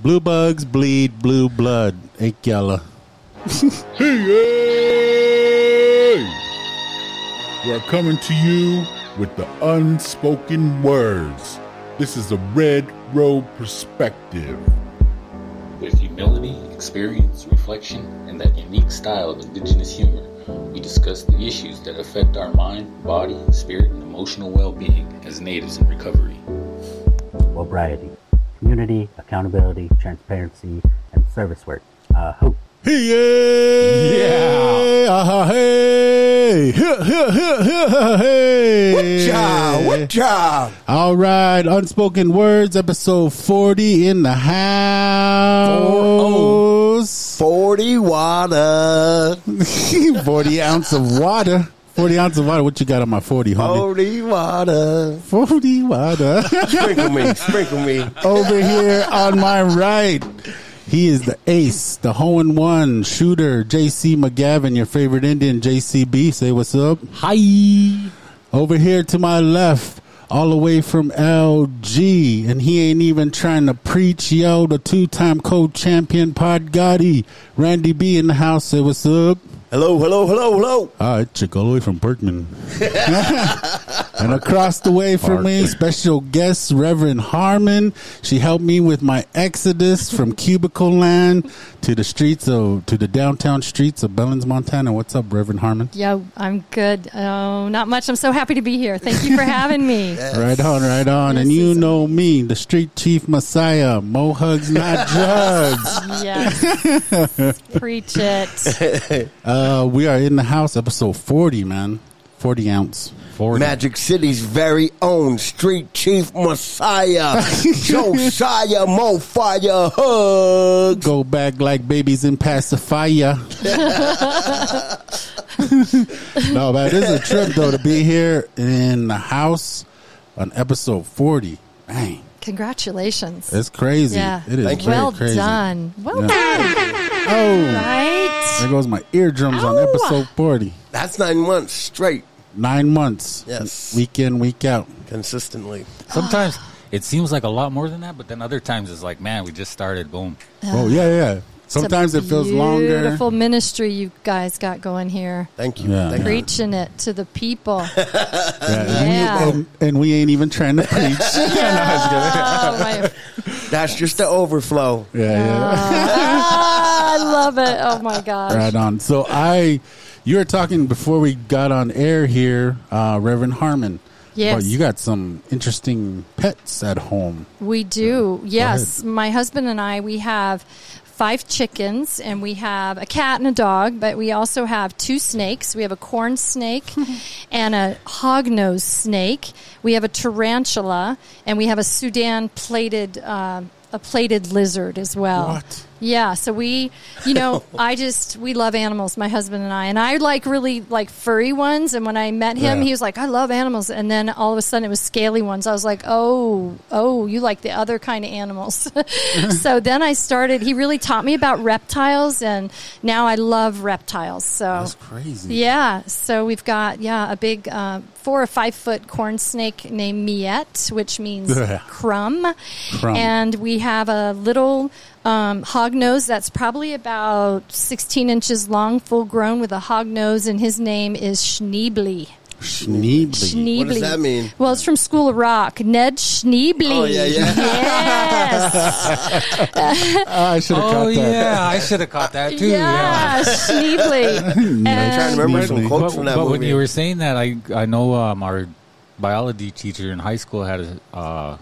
Blue bugs bleed blue blood. Akyala. Hey! We're coming to you with the unspoken words. This is a Red Road perspective. With humility, experience, reflection, and that unique style of indigenous humor, we discuss the issues that affect our mind, body, spirit, and emotional well being as natives in recovery. Sobriety, community, accountability, transparency, and service work. Uh, hope. Hey, yeah. Uh, hey. Hey. What job? What job? All right. Unspoken Words, episode 40 in the house. 40 water. 40 ounce of water. 40 ounces of water. What you got on my 40, homie? 40 water. 40 water. Sprinkle me. Sprinkle me. Over here on my right. He is the ace, the hole in one shooter, JC McGavin, your favorite Indian, JCB. Say what's up. Hi. Over here to my left, all the way from LG, and he ain't even trying to preach, yo, the two time co champion Pod Gotti. Randy B in the house. Say what's up. Hello, hello, hello, hello. Ah, chick all the way from Berkman. and across the way from me, special guest Reverend Harmon. She helped me with my exodus from cubicle land to the streets of to the downtown streets of Billings, Montana. What's up, Reverend Harmon? Yo, I'm good. Oh, not much. I'm so happy to be here. Thank you for having me. Right on, right on. This and you is- know me, the street chief messiah. Mo hugs, not drugs. Yes. Preach it. Uh, we are in the house, episode 40, man. 40 ounce. Forward. Magic City's very own Street Chief Messiah. Josiah Mo Fire Hugs. Go back like babies in pacifier. no, man, this is a trip though to be here in the house on episode forty. Bang, Congratulations. it's crazy. Yeah. it is Thank very well crazy. done. Well Yeah. done. Oh, Right? there goes my eardrums on episode forty. That's nine months straight, Nine months. Yes. week in, week out. consistently. Sometimes it seems like a lot more than that, but then other times it's like, man, we just started. Boom. Oh yeah, yeah. Sometimes it feels longer. Beautiful ministry you guys got going here. Thank you. Yeah. Thank you. Preaching it to the people. Yeah, and, we, and, and we ain't even trying to preach. Oh, my- That's just the overflow. yeah, yeah. Ah, I love it. Oh my gosh. Right on. So I, you were talking before we got on air here, uh, Reverend Harmon. Yes. Well, you got some interesting pets at home. We do. Yes. My husband and I, we have five chickens and we have a cat and a dog, but we also have two snakes. We have a corn snake and a hognose snake. We have a tarantula and we have a Sudan plated uh, a plated lizard as well. What? Yeah, so we, you know, I just we love animals, my husband and I, and I like really like furry ones. And when I met him, Yeah. he was like, "I love animals," and then all of a sudden it was scaly ones. I was like, "Oh, oh, you like the other kind of animals." so then I started. He really taught me about reptiles, and now I love reptiles. So That's crazy. yeah, so we've got yeah a big uh, four or five foot corn snake named Miette, which means crumb. Crumb. and we have a little um, hog nose that's probably about 16 inches long, full grown, with a hog nose, and his name is Schneebly. Schneebly. Schneebly. What does that mean? Well, it's from School of Rock. Ned Schneebly. Oh, yeah, yeah. Yes. Ah, I should have Oh caught that. yeah, I should have caught that too. yeah, Schneebly. I'm trying to remember some quotes But, from that but when you were saying that, I I know um, our biology teacher in high school had a. Uh, I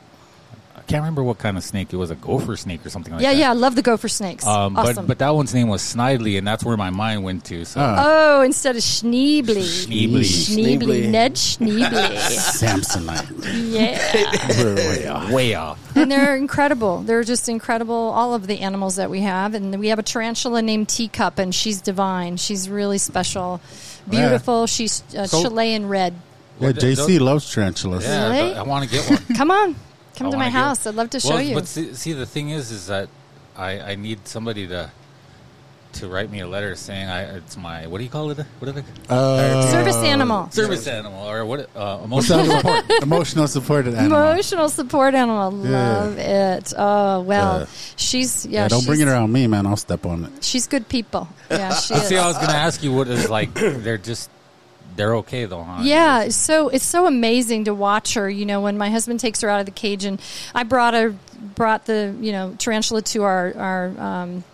can't remember what kind of snake it was, a gopher snake or something like Yeah, that. yeah, yeah, I love the gopher snakes. Um, awesome. But but that one's name was Snidely, and that's where my mind went to. So Ah. oh, instead of Schneebly. Schneebly. Schneebly. Schneebly. Ned Schneebly. Samsonite. yeah. We're way off. way off. and they're incredible. They're just incredible. All of the animals that we have, and we have a tarantula named Teacup, and she's divine. She's really special, beautiful. She's uh, So- Chilean red. Yeah, JC loves tarantulas. Yeah, Really? I, want to get one. Come on, come I to my get- house. I'd love to show well, you. But see, see, the thing is, is that I, I need somebody to to write me a letter saying I it's my what do you call it? What are they? Uh, Service animal. Service animal or what? Uh, emotional support. Emotional supported animal. Emotional support animal. Yeah. Love it. Oh well, Yeah. she's yeah. Yeah, don't bring it around me, man. I'll step on it. She's good people. Yeah, she is. See, I was gonna ask you what is like. They're just they're okay though, huh? Yeah, it's so it's so amazing to watch her. You know, when my husband takes her out of the cage, and I brought her, brought the you know tarantula to our our um,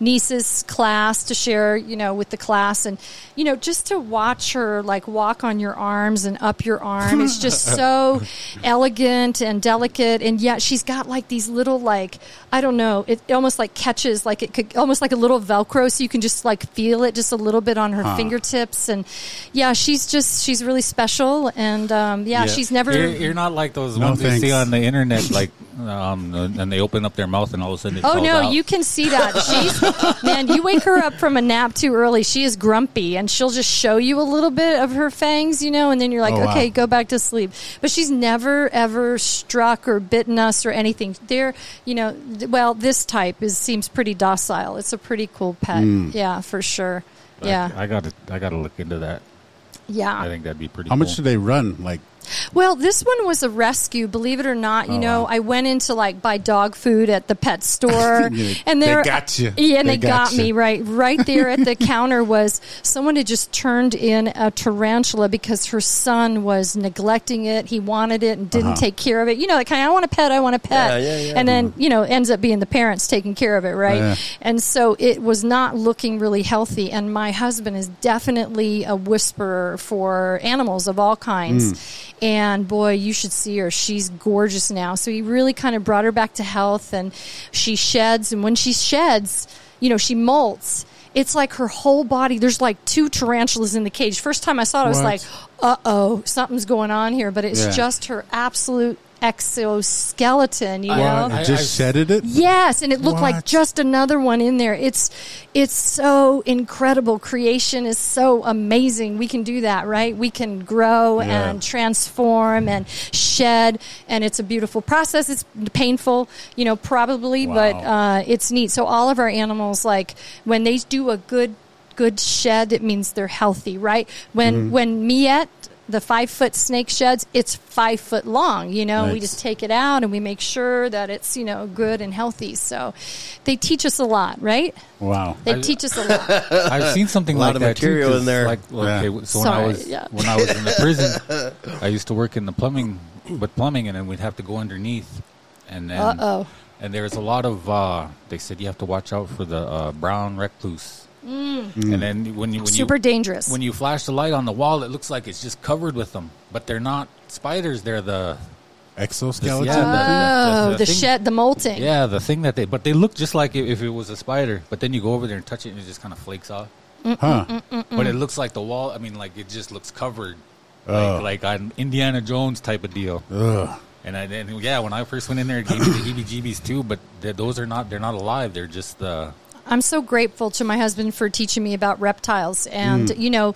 niece's class to share, you know, with the class, and you know, just to watch her like walk on your arms and up your arm, it's just so elegant and delicate, and yet she's got like these little like I don't know, it almost like catches like it could almost like a little Velcro, so you can just like feel it just a little bit on her Huh. fingertips, and yeah, she's just she's really special, and um, yeah, Yeah. she's never. You're, you're not like those No ones you see on the internet, like, um, and they open up their mouth and all of a sudden it Oh no, out. you can see that. She's man, you wake her up from a nap too early. She is grumpy and she'll just show you a little bit of her fangs, you know, and then you're like, Oh, wow. okay, go back to sleep. But she's never ever struck or bitten us or anything. They're, you know, well, this type is seems pretty docile. It's a pretty cool pet. Hmm. Yeah, for sure. I- Yeah, I got to I got to look into that. yeah. I think that'd be pretty. How much do they run? Like, Well, this one was a rescue. Believe it or not, you Oh, know, wow. I went into like buy dog food at the pet store, and they got you. Yeah, and They they, got, got me right, right there at the counter was someone had just turned in a tarantula because her son was neglecting it. He wanted it and didn't Uh-huh. take care of it. You know, that kind of I want a pet, I want a pet, Yeah, yeah, and then you know ends up being the parents taking care of it, right? And so it was not looking really healthy. And my husband is definitely a whisperer for animals of all kinds. Mm. And boy, you should see her. She's gorgeous now. So he really kind of brought her back to health and she sheds. And when she sheds, you know, she molts. It's like her whole body. There's like two tarantulas in the cage. First time I saw it, I was What? like, uh oh, something's going on here. But it's Yeah. just her absolute exoskeleton, you know? It just shedded it? Yes, and it looked like just another one in there. It's it's so incredible. Creation is so amazing. We can do that, right? We can grow Yeah. and transform and shed, and it's a beautiful process. It's painful, you know, probably, but uh, it's neat. So all of our animals, like when they do a good good shed, it means they're healthy, right? When Mm-hmm. when Miette the five foot snake sheds, it's five foot long. You know, we just take it out and we make sure that it's you know good and healthy. So they teach us a lot, right? Wow. They I- teach us a lot. I've seen something A lot like of that too, in there. Like, okay, Yeah. so when I was yeah. when I was in the prison, I used to work in the plumbing with plumbing, and then we'd have to go underneath, and then Uh oh. and there's a lot of uh, they said you have to watch out for the uh, brown recluse. And then when you when Mm. Super you, dangerous. when you flash the light on the wall, it looks like it's just covered with them, but they're not spiders. They're the Exoskeleton? Yeah, the- oh, the the, thing- shed, the molting. yeah the thing that they but they look just like if it was a spider. But then you go over there and touch it, and it just kind of flakes off. Huh. But it looks like the wall. I mean, like it just looks covered, Oh. like like an Indiana Jones type of deal. Ugh. And I and yeah, when I first went in there, it gave me the heebie-jeebies too. But th- those are not. They're not alive. They're just. Uh, I'm so grateful to my husband for teaching me about reptiles. And, Mm. you know,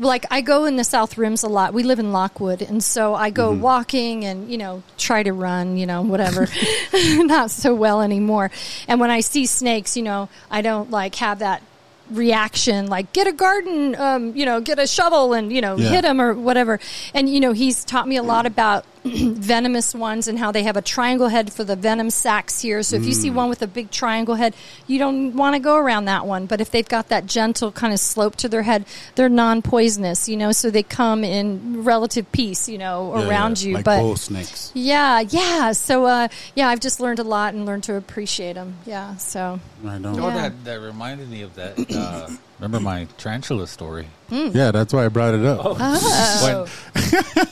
like I go in the South Rims a lot. We live in Lockwood. And so I go Mm-hmm. walking and, you know, try to run, you know, whatever. Not so well anymore. And when I see snakes, you know, I don't like have that reaction like get a garden um, you know get a shovel and you know Yeah. hit him or whatever and you know he's taught me a lot about venomous ones and how they have a triangle head for the venom sacs here so if you see Mm. one with a big triangle head you don't want to go around that one but if they've got that gentle kind of slope to their head they're non-poisonous you know so they come in relative peace you know Yeah, around yeah. you Like but bull snakes. yeah yeah so uh, yeah i've just learned a lot and learned to appreciate them yeah so I know. oh, Yeah. that that reminded me of that. Uh, remember my tarantula story? Yeah, that's why I brought it up. Oh.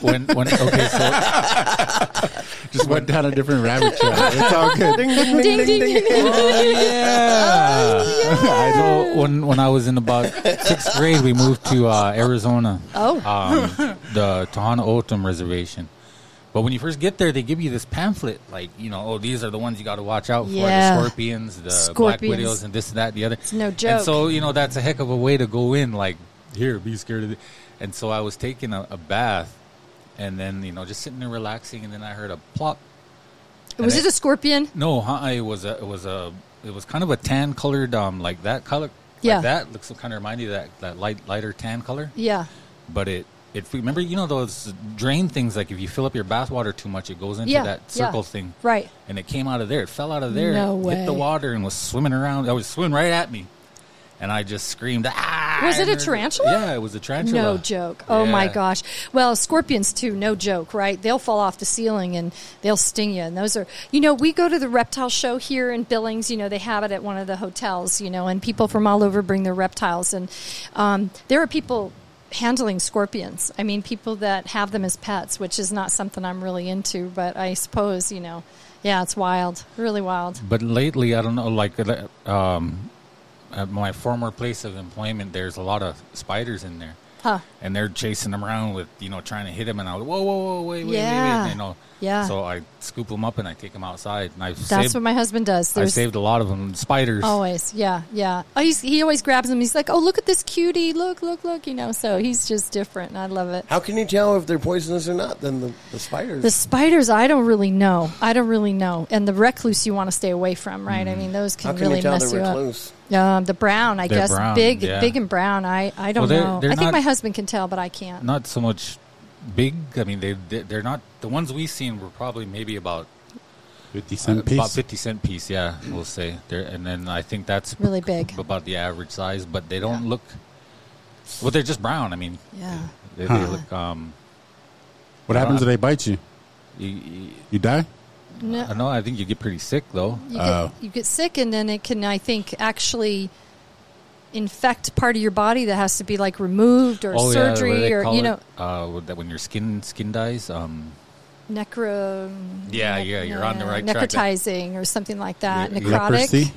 When when when okay, so Just went down a different rabbit trail. It's all good. Ding, ding, ding, Ding, ding, ding, ding. ding, ding. yeah. I know. When when I was in about sixth grade, we moved to uh, Arizona. Oh. um, the Tohono O'odham Reservation. But when you first get there, they give you this pamphlet, like you know, oh, these are the ones you got to watch out for: Yeah. the scorpions, the black widows, and this and that, and the other. It's no joke. And so you know, that's a heck of a way to go in. Like, here, be scared of it. And so I was taking a, a bath, and then you know, just sitting there relaxing, and then I heard a plop. was it a scorpion No, huh? It was a, it was a, it was kind of a tan colored, um, like that color, Yeah. Like that looks kind of remind you of that that light lighter tan color, Yeah. but it. It, remember, you know those drain things. Like if you fill up your bath water too much, it goes into Yeah, that yeah. circle thing. Right. And it came out of there. It fell out of there. No Hit the water and was swimming around. I was swimming right at me, and I just screamed. Ah! Was it a tarantula? Yeah, it was a tarantula. No joke. Oh my gosh. Well, scorpions too, no joke, right? They'll fall off the ceiling and they'll sting you. And those are, you know, we go to the reptile show here in Billings. You know, they have it at one of the hotels. You know, and people from all over bring their reptiles, and um, there are people handling scorpions. I mean, people that have them as pets, which is not something I'm really into, but I suppose you know, yeah, it's wild, really wild. But lately, I don't know. Like uh, um, at my former place of employment, there's a lot of spiders in there, Huh? and they're chasing them around with you know trying to hit them. And I was whoa, whoa, whoa, wait, wait, Yeah. wait, wait, you know. Yeah. So I scoop them up and I take them outside, and I've That's saved. what my husband does. I There's saved a lot of them. Spiders. Always, yeah, yeah. Oh, he's, he always grabs them. He's like, "Oh, look at this cutie! Look, look, look!" You know. So he's just different, and I love it. How can you tell if they're poisonous or not? Then the, the spiders. The spiders, I don't really know. I don't really know. And the recluse, you want to stay away from, right? I mean, those How can can really you tell mess you they're up. recluse? Um, the brown, I They're guess, brown, big, yeah. big and brown. I, I don't Well, they're- know. they're I think not- my husband can tell, but I can't. Not so much big. I mean, they they- they're not the ones we seen were probably maybe about Fifty cent about piece. fifty cent piece. Yeah, we'll say. They're, and then I think that's Really big. about the average size, but they don't look. Well, they're just brown. I mean, Yeah. they, they Huh. look. Um, What happens if they bite you? you, you, You die? No, I know. I think you get pretty sick though. you get, Oh. you get sick, and then it can, I think, actually infect part of your body that has to be like removed or oh surgery they or you it? know uh, that when your skin skin dies. Um, necro. Yeah, nec- yeah, you're on the right track. Necrotizing or something like that. Yeah, Necrotic.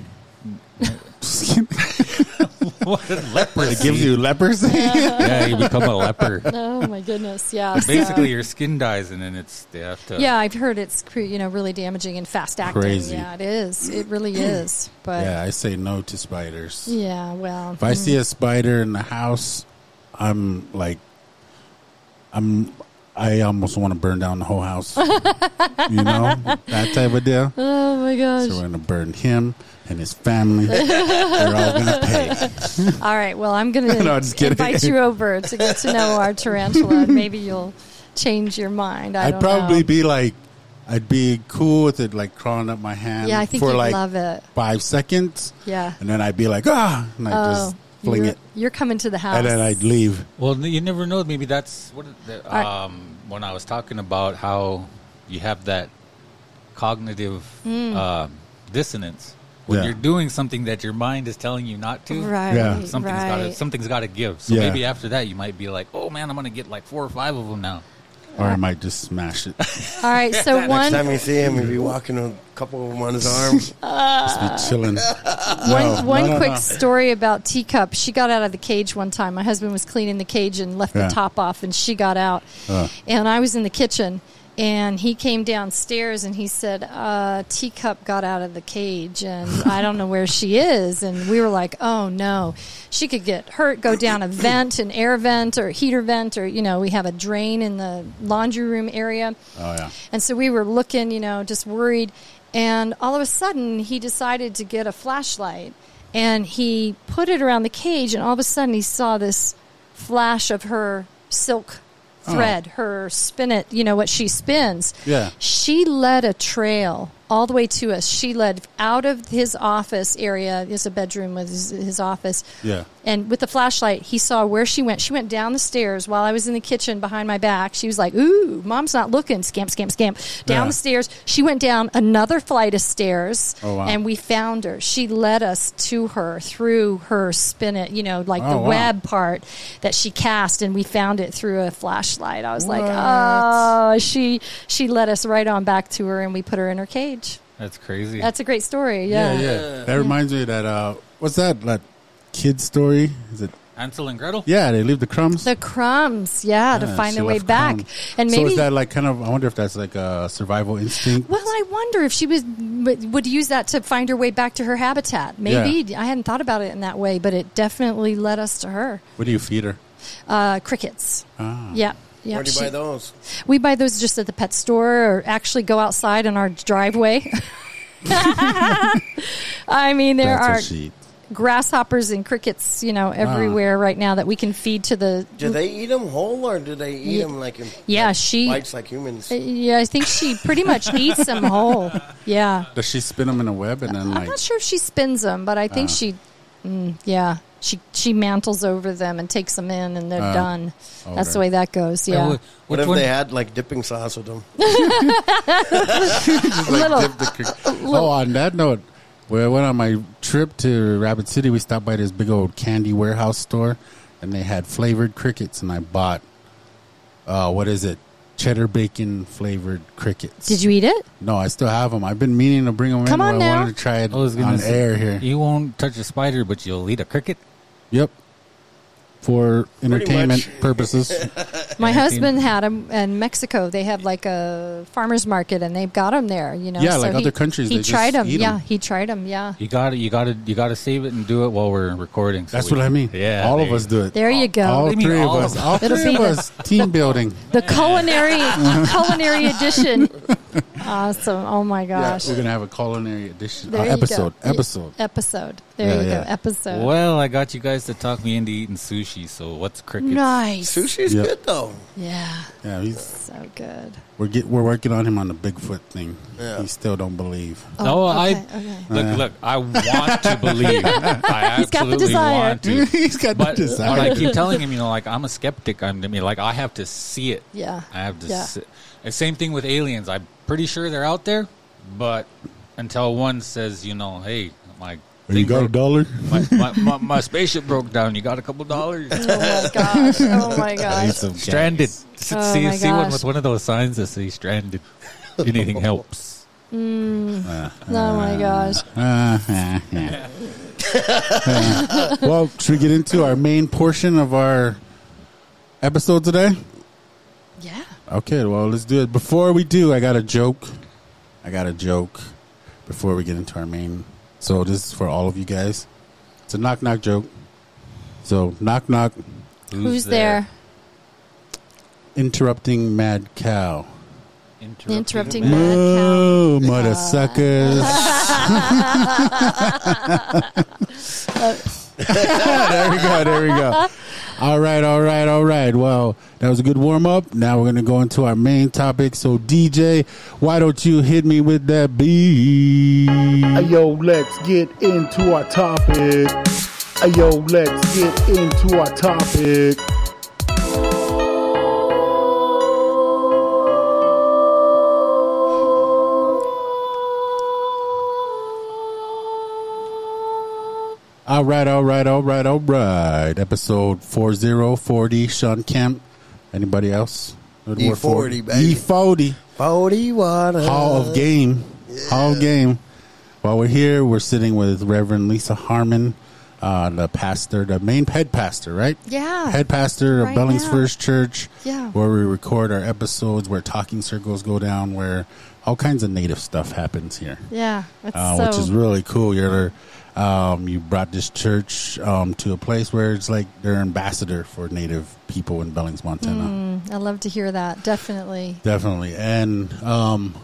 Leprosy? leprosy. it gives you leprosy? yeah, you become a leper. Oh my goodness! Yeah. so- Basically, your skin dies, and then it's they have to. yeah, I've heard it's you know really damaging and fast acting. Crazy. Yeah, it is. It really is. But yeah, I say no to spiders. yeah, well, If I mm. see a spider in the house, I'm like, I'm. I almost want to burn down the whole house. you know that type of deal. oh my gosh! So we're gonna burn him and his family. They're all gonna pay. All right, well, I'm going to No, just kidding. invite you over to get to know our tarantula, and maybe you'll change your mind. I I'd don't probably know. be like, I'd be cool with it, like crawling up my hand. Yeah, I think for you'd like love it. five seconds, Yeah. and then I'd be like, ah, and I'd just fling you're, it, You're coming to the house. and then I'd leave. Well, you never know. Maybe that's what the, I- um, when I was talking about how you have that cognitive Hmm. uh, dissonance when Yeah. you're doing something that your mind is telling you not to. Right. Yeah. Something's right. got to something's got to give. So Yeah. maybe after that, you might be like, "Oh man, I'm gonna get like four or five of them now." Or I might just smash it. All right, so Next one time you see him, he'll be walking a couple of them on his arm. Just be chilling. One, one no, quick no. story about Teacup. She got out of the cage one time. My husband was cleaning the cage and left Yeah. the top off, and she got out. Uh. And I was in the kitchen, and he came downstairs and he said, uh, Teacup got out of the cage, and I don't know where she is. And we were like, oh no. She could get hurt, go down a vent, an air vent, or heater vent, or, you know, we have a drain in the laundry room area. Oh yeah. And so we were looking, you know, just worried. And all of a sudden, he decided to get a flashlight and he put it around the cage. And all of a sudden, he saw this flash of her silk thread, oh. her spin it, you know, what she spins. Yeah. She led a trail all the way to us. She led out of his office area. There's a bedroom with his, his office. Yeah. And with the flashlight, he saw where she went. She went down the stairs while I was in the kitchen behind my back. She was like, Ooh, mom's not looking. Scamp, scamp, scamp. Down Yeah. the stairs. She went down another flight of stairs. Oh, wow. And we found her. She led us to her through her spin it, you know, like oh, the Oh, wow. web part that she cast. And we found it through a flashlight. I was like, Oh, she, she led us right on back to her and we put her in her cage. That's crazy. That's a great story. Yeah. Yeah, yeah. That reminds me of that uh what's that? That kid story? Is it Hansel and Gretel. Yeah, they leave the crumbs. The crumbs, yeah, to Yeah, find she their way left back. crumbs. And so maybe is that like kind of I wonder if that's like a survival instinct. Well, I wonder if she was would would use that to find her way back to her habitat. Maybe I hadn't thought about it in that way, but it definitely led us to her. What do you feed her? Uh, crickets. Ah. Yeah. Yeah, Where do you she- buy those? we buy those just at the pet store, or actually go outside in our driveway. I mean, there That's are grasshoppers and crickets, you know, everywhere right now that we can feed to the. Do they eat them whole or do they eat Ye- them like in Yeah, like she- bites like humans? Uh, Yeah, I think she pretty much eats them whole. Yeah, Does she spin them in a web and then I'm like? not sure if she spins them, but I think Uh. she, mm, yeah, she she mantles over them and takes them in, and they're Uh, done. That's the way that goes. Yeah, Well, what which if one- they had like dipping sauce with them? Just, like, little- dip the crick- oh, on that note, when I went on my trip to Rapid City, we stopped by this big old candy warehouse store, and they had flavored crickets, and I bought, uh, what is it? Cheddar bacon flavored crickets. Did you eat it? No, I still have them. I've been meaning to bring them Come in. on but I now. wanted to try it I was gonna on say, air here. You won't touch a spider, but you'll eat a cricket. Yep. For entertainment purposes. My husband had them in Mexico. They have like a farmers market, and they've got them there. You know, Yeah, so like he, other countries, He they just tried them. eat 'em. Yeah, he tried them. Yeah. You got to You got to You got to save it and do it while we're recording. so That's we what I mean. Yeah, All of there us you do it. There you go. All What do you mean three of all us. of All It'll three of the- us. Team building. The culinary culinary edition. Awesome. Oh my Yeah, gosh. we're gonna have a culinary edition There uh, you go. episode. Episode. Episode. There Yeah, you yeah. go. Episode. Well, I got you guys to talk me into eating sushi. So what's crickets? Nice. Sushi's Yeah. good though. Yeah. Yeah, he's So good. we're get we're working on him on the Bigfoot thing. Yeah. He still don't believe. No, I okay, okay. look. Look, I want to believe. I He's got the absolutely desire. want to. he's got But the but desire. I keep telling him, you know, like I'm a skeptic. I'm, I mean, like I have to see it. Yeah. I have to. Yeah. See, and same thing with aliens. I'm pretty sure they're out there, but until one says, you know, hey, my you thing got a dollar? my, my, my, my spaceship broke down. You got a couple dollars? Oh my gosh. Oh my gosh. Stranded. gas. See, Oh see, my see one with one of those signs that say stranded. Anything helps. Uh, Oh my gosh. uh, uh, yeah. Uh, well, should we get into our main portion of our episode today? Yeah. Okay, well, let's do it. Before we do, I got a joke. I got a joke before we get into our main. So this is for all of you guys. It's a knock knock joke. So knock knock, Who's there? interrupting mad cow. Interrupting man. mad cow. Moo, mother suckers. there we go. There we go. All right, all right, all right. Well, that was a good warm up. Now we're going to go into our main topic. So, DJ, why don't you hit me with that beat? Yo, let's get into our topic. Yo, let's get into our topic. All right, all right, all right, all right. Episode 4040, Shawn Kemp. Anybody else? Good word for it. E40, baby. E40. Forty water. Hall of Game. Hall of Game. While we're here, we're sitting with Reverend Lisa Harmon, uh, the pastor, the main head pastor, right? Yeah. Head pastor of Right Billings now. First Church, Yeah. where we record our episodes, where talking circles go down, where all kinds of native stuff happens here, Yeah. It's uh, so which is really cool. You're um, you brought this church um, to a place where it's like they're ambassador for native people in Billings, Montana. Mm, I love to hear that. Definitely. Definitely, and um,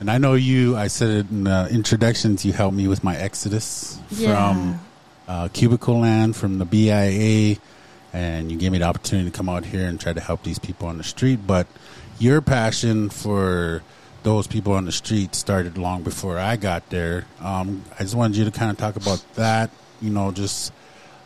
and I know you. I said it in the introductions. You helped me with my exodus Yeah. from uh, cubicle land from the BIA, and you gave me the opportunity to come out here and try to help these people on the street. But your passion for those people on the street started long before I got there. Um, I just wanted you to kind of talk about that. You know, just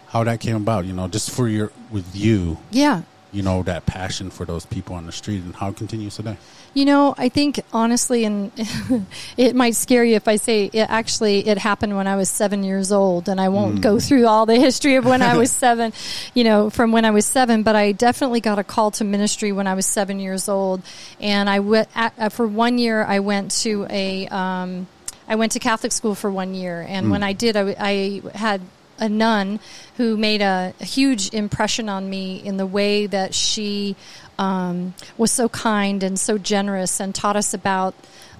how that came about. You know, just for your with you. Yeah. You know that passion for those people on the street and how it continues today. You know, I think honestly, and it might scare you if I say it actually it happened when I was seven years old, and I won't go through all the history of when I was seven, you know, from when I was seven. But I definitely got a call to ministry when I was seven years old, and I went at, uh, for one year. I went to a um, I went to Catholic school for one year, and when I did, I, I had a nun who made a, a huge impression on me in the way that she um, was so kind and so generous and taught us about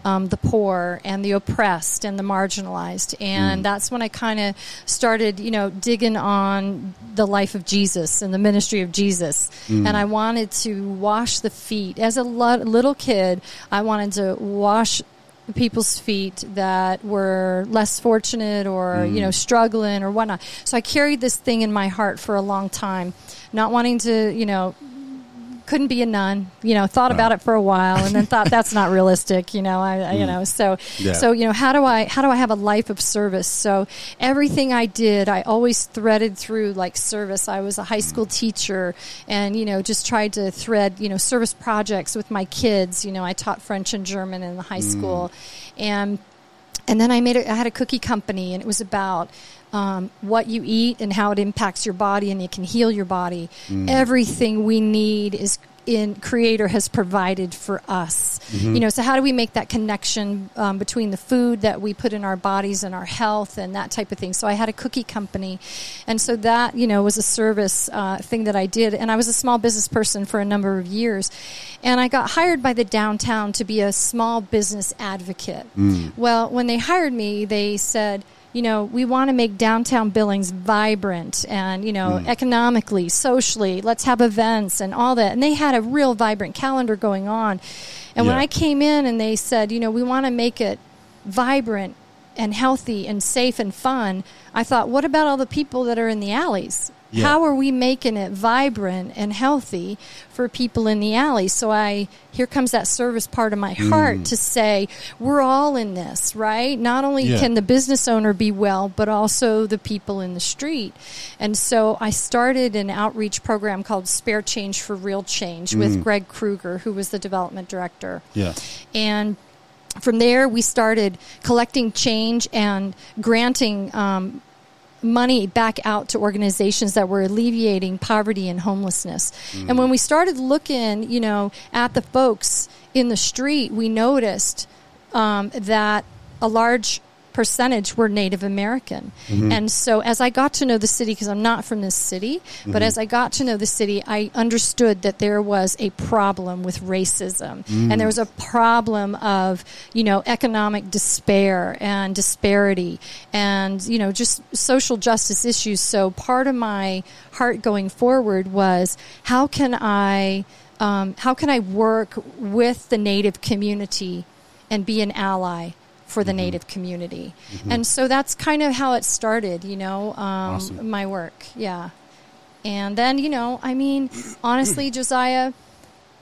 um, the poor and the oppressed and the marginalized. And that's when I kind of started, you know, digging on the life of Jesus and the ministry of Jesus. And I wanted to wash the feet. As a lo- little kid, I wanted to wash people's feet that were less fortunate or you know mm. struggling or whatnot. So I carried this thing in my heart for a long time, not wanting to you know couldn't be a nun. You know, thought about it for a while, and then thought that's not realistic. You know, I, I you mm. know, so Yeah. so you know, how do I how do I have a life of service? So everything I did, I always threaded through like service. I was a high school mm. teacher, and you know, just tried to thread you know service projects with my kids. You know, I taught French and German in the high mm. school, and and then I made a, I had a cookie company, and it was about um, what you eat and how it impacts your body, and it can heal your body. Everything we need is in Creator has provided for us. You know, so how do we make that connection um, between the food that we put in our bodies and our health and that type of thing? So I had a cookie company, and so that you know was a service uh, thing that I did, and I was a small business person for a number of years, and I got hired by the downtown to be a small business advocate. Well, when they hired me, they said you know, we want to make downtown Billings vibrant and, you know, mm. economically, socially, let's have events and all that. And they had a real vibrant calendar going on. And when I came in and they said, you know, we want to make it vibrant and healthy and safe and fun, I thought, what about all the people that are in the alleys? Yeah. How are we making it vibrant and healthy for people in the alley? So I here comes that service part of my heart to say we're all in this, right? Not only Yeah. can the business owner be well, but also the people in the street. And so I started an outreach program called Spare Change for Real Change with Greg Kruger, who was the development director. Yeah. And from there, we started collecting change and granting um, money back out to organizations that were alleviating poverty and homelessness. And when we started looking, you know, at the folks in the street, we noticed um, that a large percentage were Native American. Mm-hmm. And so as I got to know the city, because I'm not from this city, but mm-hmm. as I got to know the city, I understood that there was a problem with racism. And there mm. was a problem of, you know, economic despair and disparity and, you know, just social justice issues. So part of my heart going forward was how can I um, how can I work with the Native community and be an ally for the mm-hmm. Native community? Mm-hmm. And so that's kind of how it started, you know, um, Awesome. my work. Yeah. And then, you know, I mean, honestly, Josiah,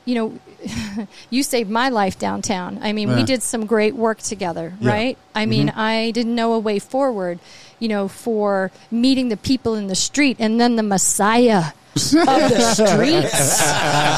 you know, you saved my life downtown. I mean, we did some great work together, Yeah. right? I mm-hmm. mean, I didn't know a way forward, you know, for meeting the people in the street and then the Messiah of the streets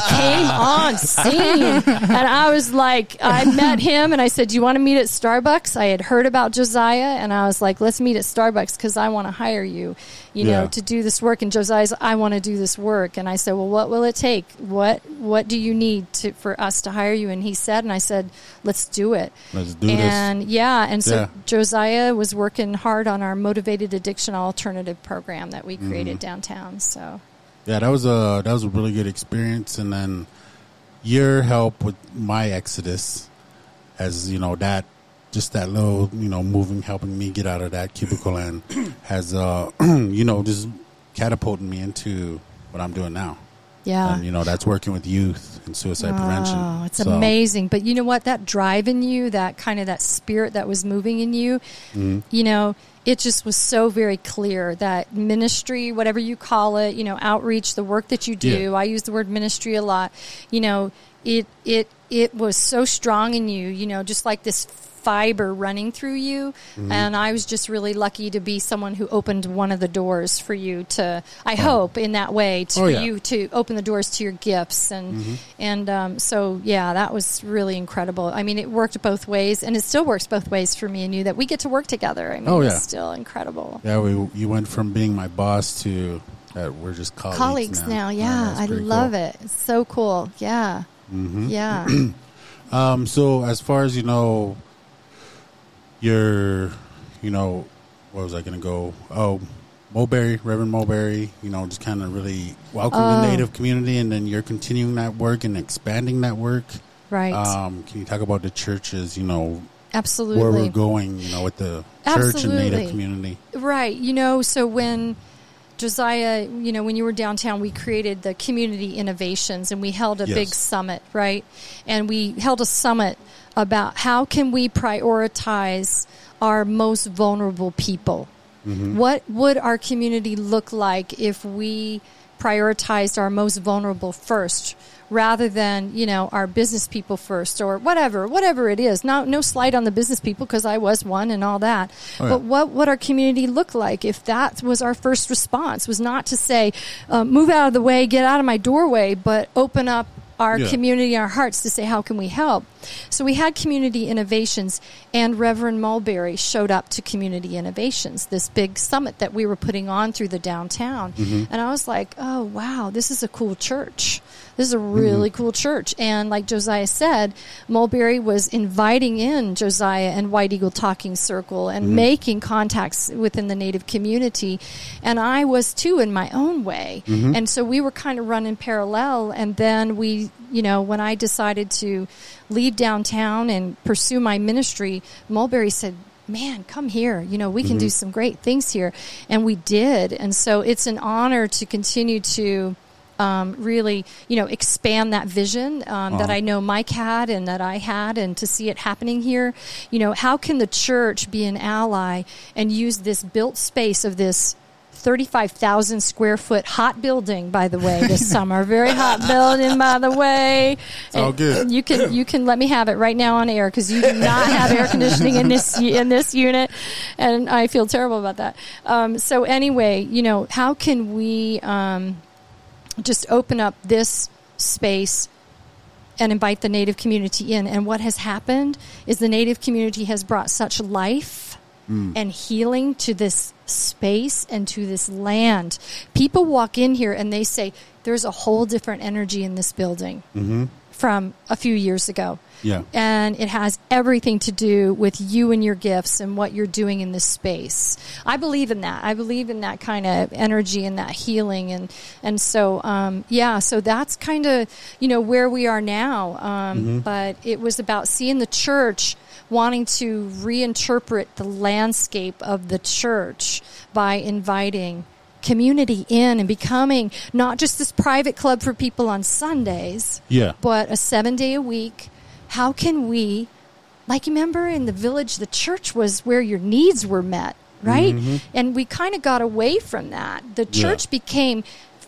came on scene. And I was like, I met him and I said, Do you want to meet at Starbucks? I had heard about Josiah and I was like, Let's meet at Starbucks because I want to hire you, you know, Yeah. to do this work. And Josiah's, I want to do this work. And I said, Well, what will it take? What What do you need to for us to hire you? And he said, and I said, Let's do it. Let's do this. and yeah, and so Yeah. Josiah was working hard on our motivated addiction alternative program that we created downtown. So Yeah, that was a that was a really good experience, and then your help with my exodus, as you know that just that little you know moving, helping me get out of that cubicle, and has uh you know just catapulted me into what I'm doing now, yeah, and you know that's working with youth and suicide prevention. Oh, it's So, amazing. But you know what? That drive in you, that kind of that spirit that was moving in you, Mm-hmm. you know, it just was so very clear that ministry, whatever you call it, you know, outreach, the work that you do. Yeah. I use the word ministry a lot. You know, it it it was so strong in you. You know, just like this fiber running through you Mm-hmm. and i was just really lucky to be someone who opened one of the doors for you to i hope in that way to Oh, yeah. you to open the doors to your gifts and Mm-hmm. and um, so yeah that was really incredible i mean it worked both ways and it still works both ways for me and you that we get to work together i mean Oh, yeah. it's still incredible Yeah, we you went from being my boss to uh, we're just colleagues, colleagues now, yeah that's i love cool. it it's so cool yeah Mm-hmm. yeah Um, so as far as you know, your, you know, where was I going to go? Oh, Mulberry, Reverend Mulberry. You know, just kind of really welcome Oh. the Native community, and then you're continuing that work and expanding that work. right Um, can you talk about the churches? You know, absolutely where we're going. You know, with the church and Native community. Right. You know, so when Josiah, you know, when you were downtown, we created the community innovations and we held a Yes. big summit, right? And we held a summit about how can we prioritize our most vulnerable people. What would our community look like if we prioritized our most vulnerable first rather than, you know, our business people first or whatever, whatever it is. No, no slight on the business people because I was one and all that. Oh, yeah. But what would our community look like if that was our first response was not to say, uh, move out of the way, get out of my doorway, but open up our Yeah. community, our hearts to say, how can we help? So we had community innovations, and Reverend Mulberry showed up to community innovations, this big summit that we were putting on through the downtown. Mm-hmm. And I was like, oh, wow, this is a cool church. This is a mm-hmm. really cool church. And like Josiah said, Mulberry was inviting in Josiah and White Eagle Talking Circle and mm-hmm. making contacts within the Native community. And I was too in my own way. Mm-hmm. And so we were kind of running parallel. And then we, you know, when I decided to leave downtown and pursue my ministry, Mulberry said, Man, come here. You know, we can do some great things here. And we did. And so it's an honor to continue to um, really, you know, expand that vision um, that I know Mike had and that I had, and to see it happening here. You know, how can the church be an ally and use this built space of this 35,000 square foot hot building, by the way, this summer. Very hot building, by the way. all And good. You can you can let me have it right now on air because you do not have air conditioning in this in this unit, and I feel terrible about that. Um, so anyway, you know, how can we um, just open up this space and invite the native community in. And what has happened is the native community has brought such life mm. and healing to this space and to this land. People walk in here and they say, There's a whole different energy in this building mm-hmm. from a few years ago. Yeah. And it has everything to do with you and your gifts and what you're doing in this space. I believe in that. I believe in that kind of energy and that healing. And, and so, um, yeah, so that's kind of, you know, where we are now. Um, But it was about seeing the church wanting to reinterpret the landscape of the church by inviting community in and becoming not just this private club for people on Sundays, Yeah. but a seven day a week. How can we, like, you remember in the village, the church was where your needs were met, right? Mm-hmm. And we kind of got away from that. The Yeah. church became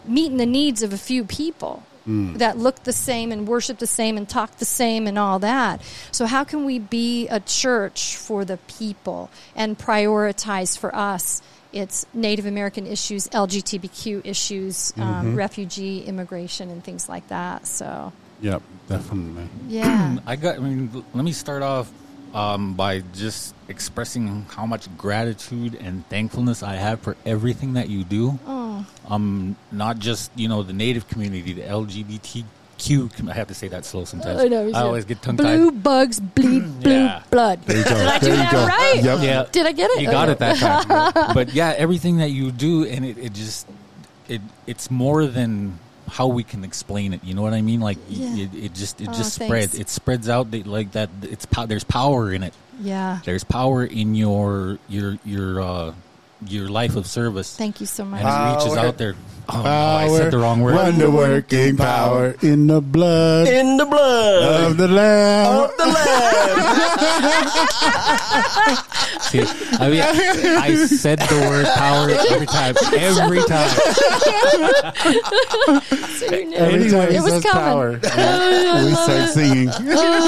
meeting the needs of a few people mm. that looked the same and worshiped the same and talked the same and all that. So, how can we be a church for the people and prioritize for us? It's Native American issues, LGBTQ issues, um, mm-hmm. refugee, immigration, and things like that. So, Yep. Definitely. yeah. I got. I mean, let me start off um, by just expressing how much gratitude and thankfulness I have for everything that you do. Oh, Um, not just you know the Native community, the LGBTQ. I have to say that slow sometimes. I know. I always get tongue tied. Blue bugs bleed blue Yeah. blood. There you go. Did I do there you that go. right? Yep. Yeah, Did I get it? You got Okay. it that time. but yeah, everything that you do, and it, it just it it's more than how we can explain it. You know what I mean? Like Yeah. it, it just it Oh, just thanks. spreads. It spreads out like that. It's there's power in it. Yeah. There's power in your your your uh, your life of service, Thank you so much. and it reaches Power. out there. Oh, no, I said the wrong word. Wonder working power in the blood In the blood of the lamb. of the Lamb. See, I mean, I said the word power every time. Every time. So you knew. Every time he it was says coming. power, we start singing.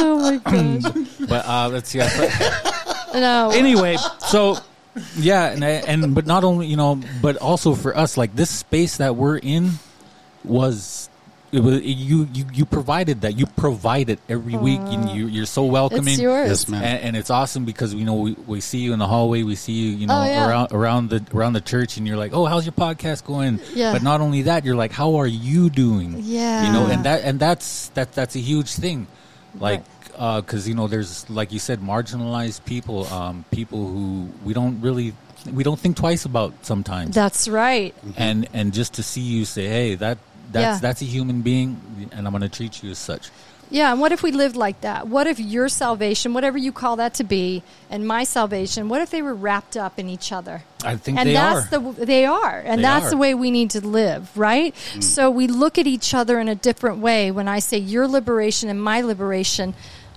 Oh my gosh. But uh, let's see. I thought- No. anyway, so yeah, and I- and but not only you know, but also for us, like this space that we're in was. It was you, you. You provided that. You provide it every week, and you, you're so welcoming. it's yours. Yes, ma'am. and, and it's awesome because you know we, we see you in the hallway, we see you, you oh, know, Oh, yeah. around around the around the church, and you're like, oh, how's your podcast going? Yeah. But not only that, you're like, how are you doing? Yeah. you know, and that and that's that that's a huge thing, like because you know there's like you said, marginalized people, um, people who we don't really we don't think twice about sometimes, That's right. and and just to see you say, hey, that. That's Yeah. that's a human being, and I'm going to treat you as such. Yeah, and what if we lived like that? What if your salvation, whatever you call that to be, and my salvation, what if they were wrapped up in each other? I think and they that's are. the they are, and They that's are. the way we need to live, right? So we look at each other in a different way. When I say your liberation and my liberation,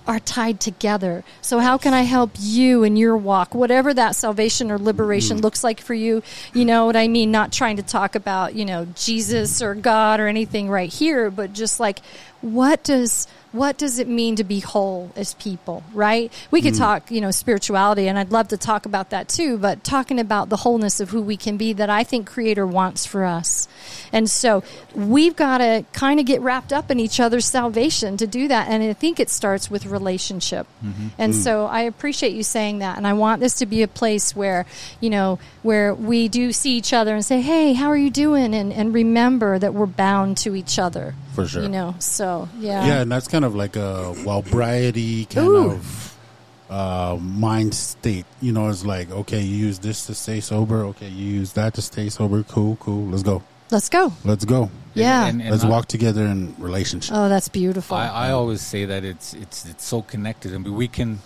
are tied together. So how can I help you in your walk, whatever that salvation or liberation Mm. looks like for you? You know what I mean? Not trying to talk about, you know, Jesus or God or anything right here, but just like what does what does it mean to be whole as people, right? We Mm. could talk, you know, spirituality and I'd love to talk about that too, but talking about the wholeness of who we can be that I think creator wants for us. And so we've got to kind of get wrapped up in each other's salvation to do that. And I think it starts with relationship. And so I appreciate you saying that. And I want this to be a place where, you know, where we do see each other and say, Hey, how are you doing? And, and remember that we're bound to each other. For sure. You know, so yeah. Yeah, and that's kind of like a Wellbriety kind Ooh. of uh, mind state. You know, it's like, okay, you use this to stay sober. Okay, you use that to stay sober. Cool, cool. Let's go. Let's go. Let's go. Yeah. And- and Let's I- walk together in relationship. oh, that's beautiful. I, I always say that it's it's it's so connected, and we can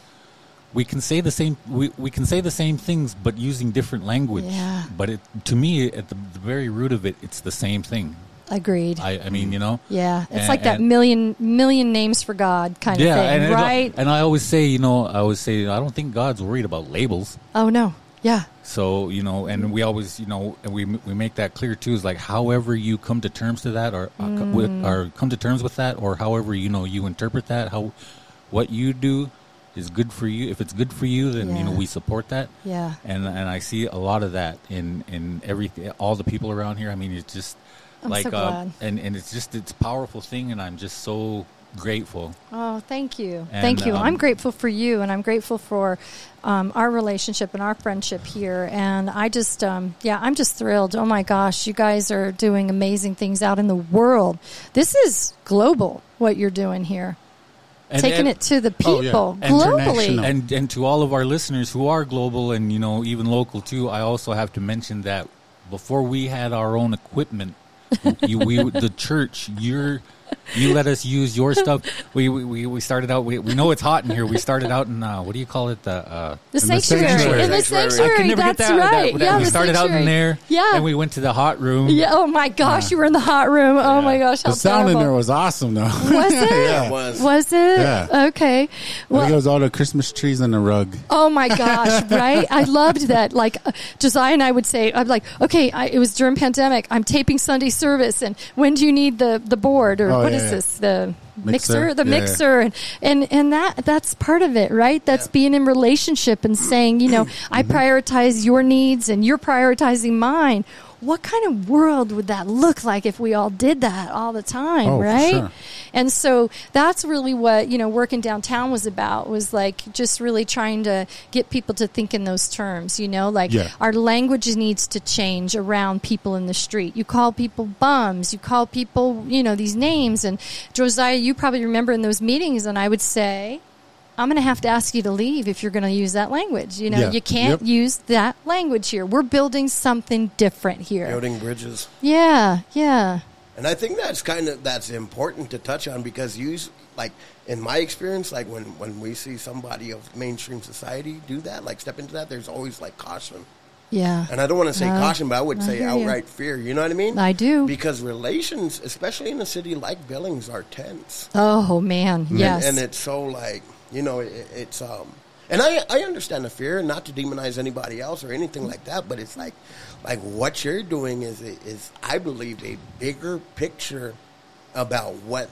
we can say the same we, we can say the same things, but using different language. Yeah. But it to me, at the, the very root of it, it's the same thing. Agreed. I, I mean, you know. yeah. It's And- like that and- million million names for God kind of thing, and, right? And I always say, you know, I always say, I don't think God's worried about labels. oh no. Yeah. So you know, and we always, you know, and we we make that clear too. Is like, however you come to terms to that, or uh, Mm. or come to terms with that, or however you know you interpret that, how what you do is good for you. If it's good for you, then you know we support that. Yeah. And and I see a lot of that in in everything, all the people around here. I mean, it's just I'm like, so uh, and and it's just it's a powerful thing, and I'm just so grateful. Oh, thank you. And, thank you. um, I'm grateful for you, and I'm grateful for um, our relationship and our friendship here. And I just, um, yeah, I'm just thrilled. Oh my gosh, you guys are doing amazing things out in the world. This is global, what you're doing here. And- Taking and- it to the Oh, yeah. people globally. And and to all of our listeners who are global and you know even local too i also have to mention that before we had our own equipment you, we the church you're you let us use your stuff we we, we started out we, we know it's hot in here we started out in uh, what do you call it the uh The In the sanctuary. sanctuary. In the Sanctuary. I can never That's get that, right. that- that- yeah, we the started out in there Yeah. and we went to the hot room yeah. Oh my gosh, you were in the hot room. Oh my gosh, how the sound in there was awesome, though. Was it? yeah. It was. Was it? Yeah. Okay. I Well, think it was all the Christmas trees on the rug. Oh my gosh, right? I loved that. Like uh, Josiah and I would say, I'm like, okay, I, it was during pandemic. I'm taping Sunday service, and when do you need the the board or Oh, what yeah, is yeah. this? The mixer, Mixer? the Yeah, yeah. mixer, and and and that that's part of it, right? That's being in relationship and saying, you know, I Mm-hmm. prioritize your needs and you're prioritizing mine. What kind of world would that look like if we all did that all the time, Oh, right? sure. And so that's really what, you know, working downtown was about was like just really trying to get people to think in those terms, you know, like Yeah. our language needs to change around people in the street. You call people bums, you call people, you know, these names. And Josiah, you probably remember in those meetings, and I would say, I'm going to have to ask you to leave if you're going to use that language. You know, Yeah. you can't Yep. use that language here. We're building something different here. Building bridges. Yeah, yeah. And I think that's kind of that's important to touch on because you like in my experience, like when when we see somebody of mainstream society do that, like step into that, there's always like caution. Yeah. And I don't want to say Uh, caution, but I would I say hear you. outright fear. You know what I mean? I do. Because relations, especially in a city like Billings, are tense. Oh man, yes. And, and it's so like you know it, it's um and I I understand the fear not to demonize anybody else or anything like that but it's like like what you're doing is is I believe a bigger picture about what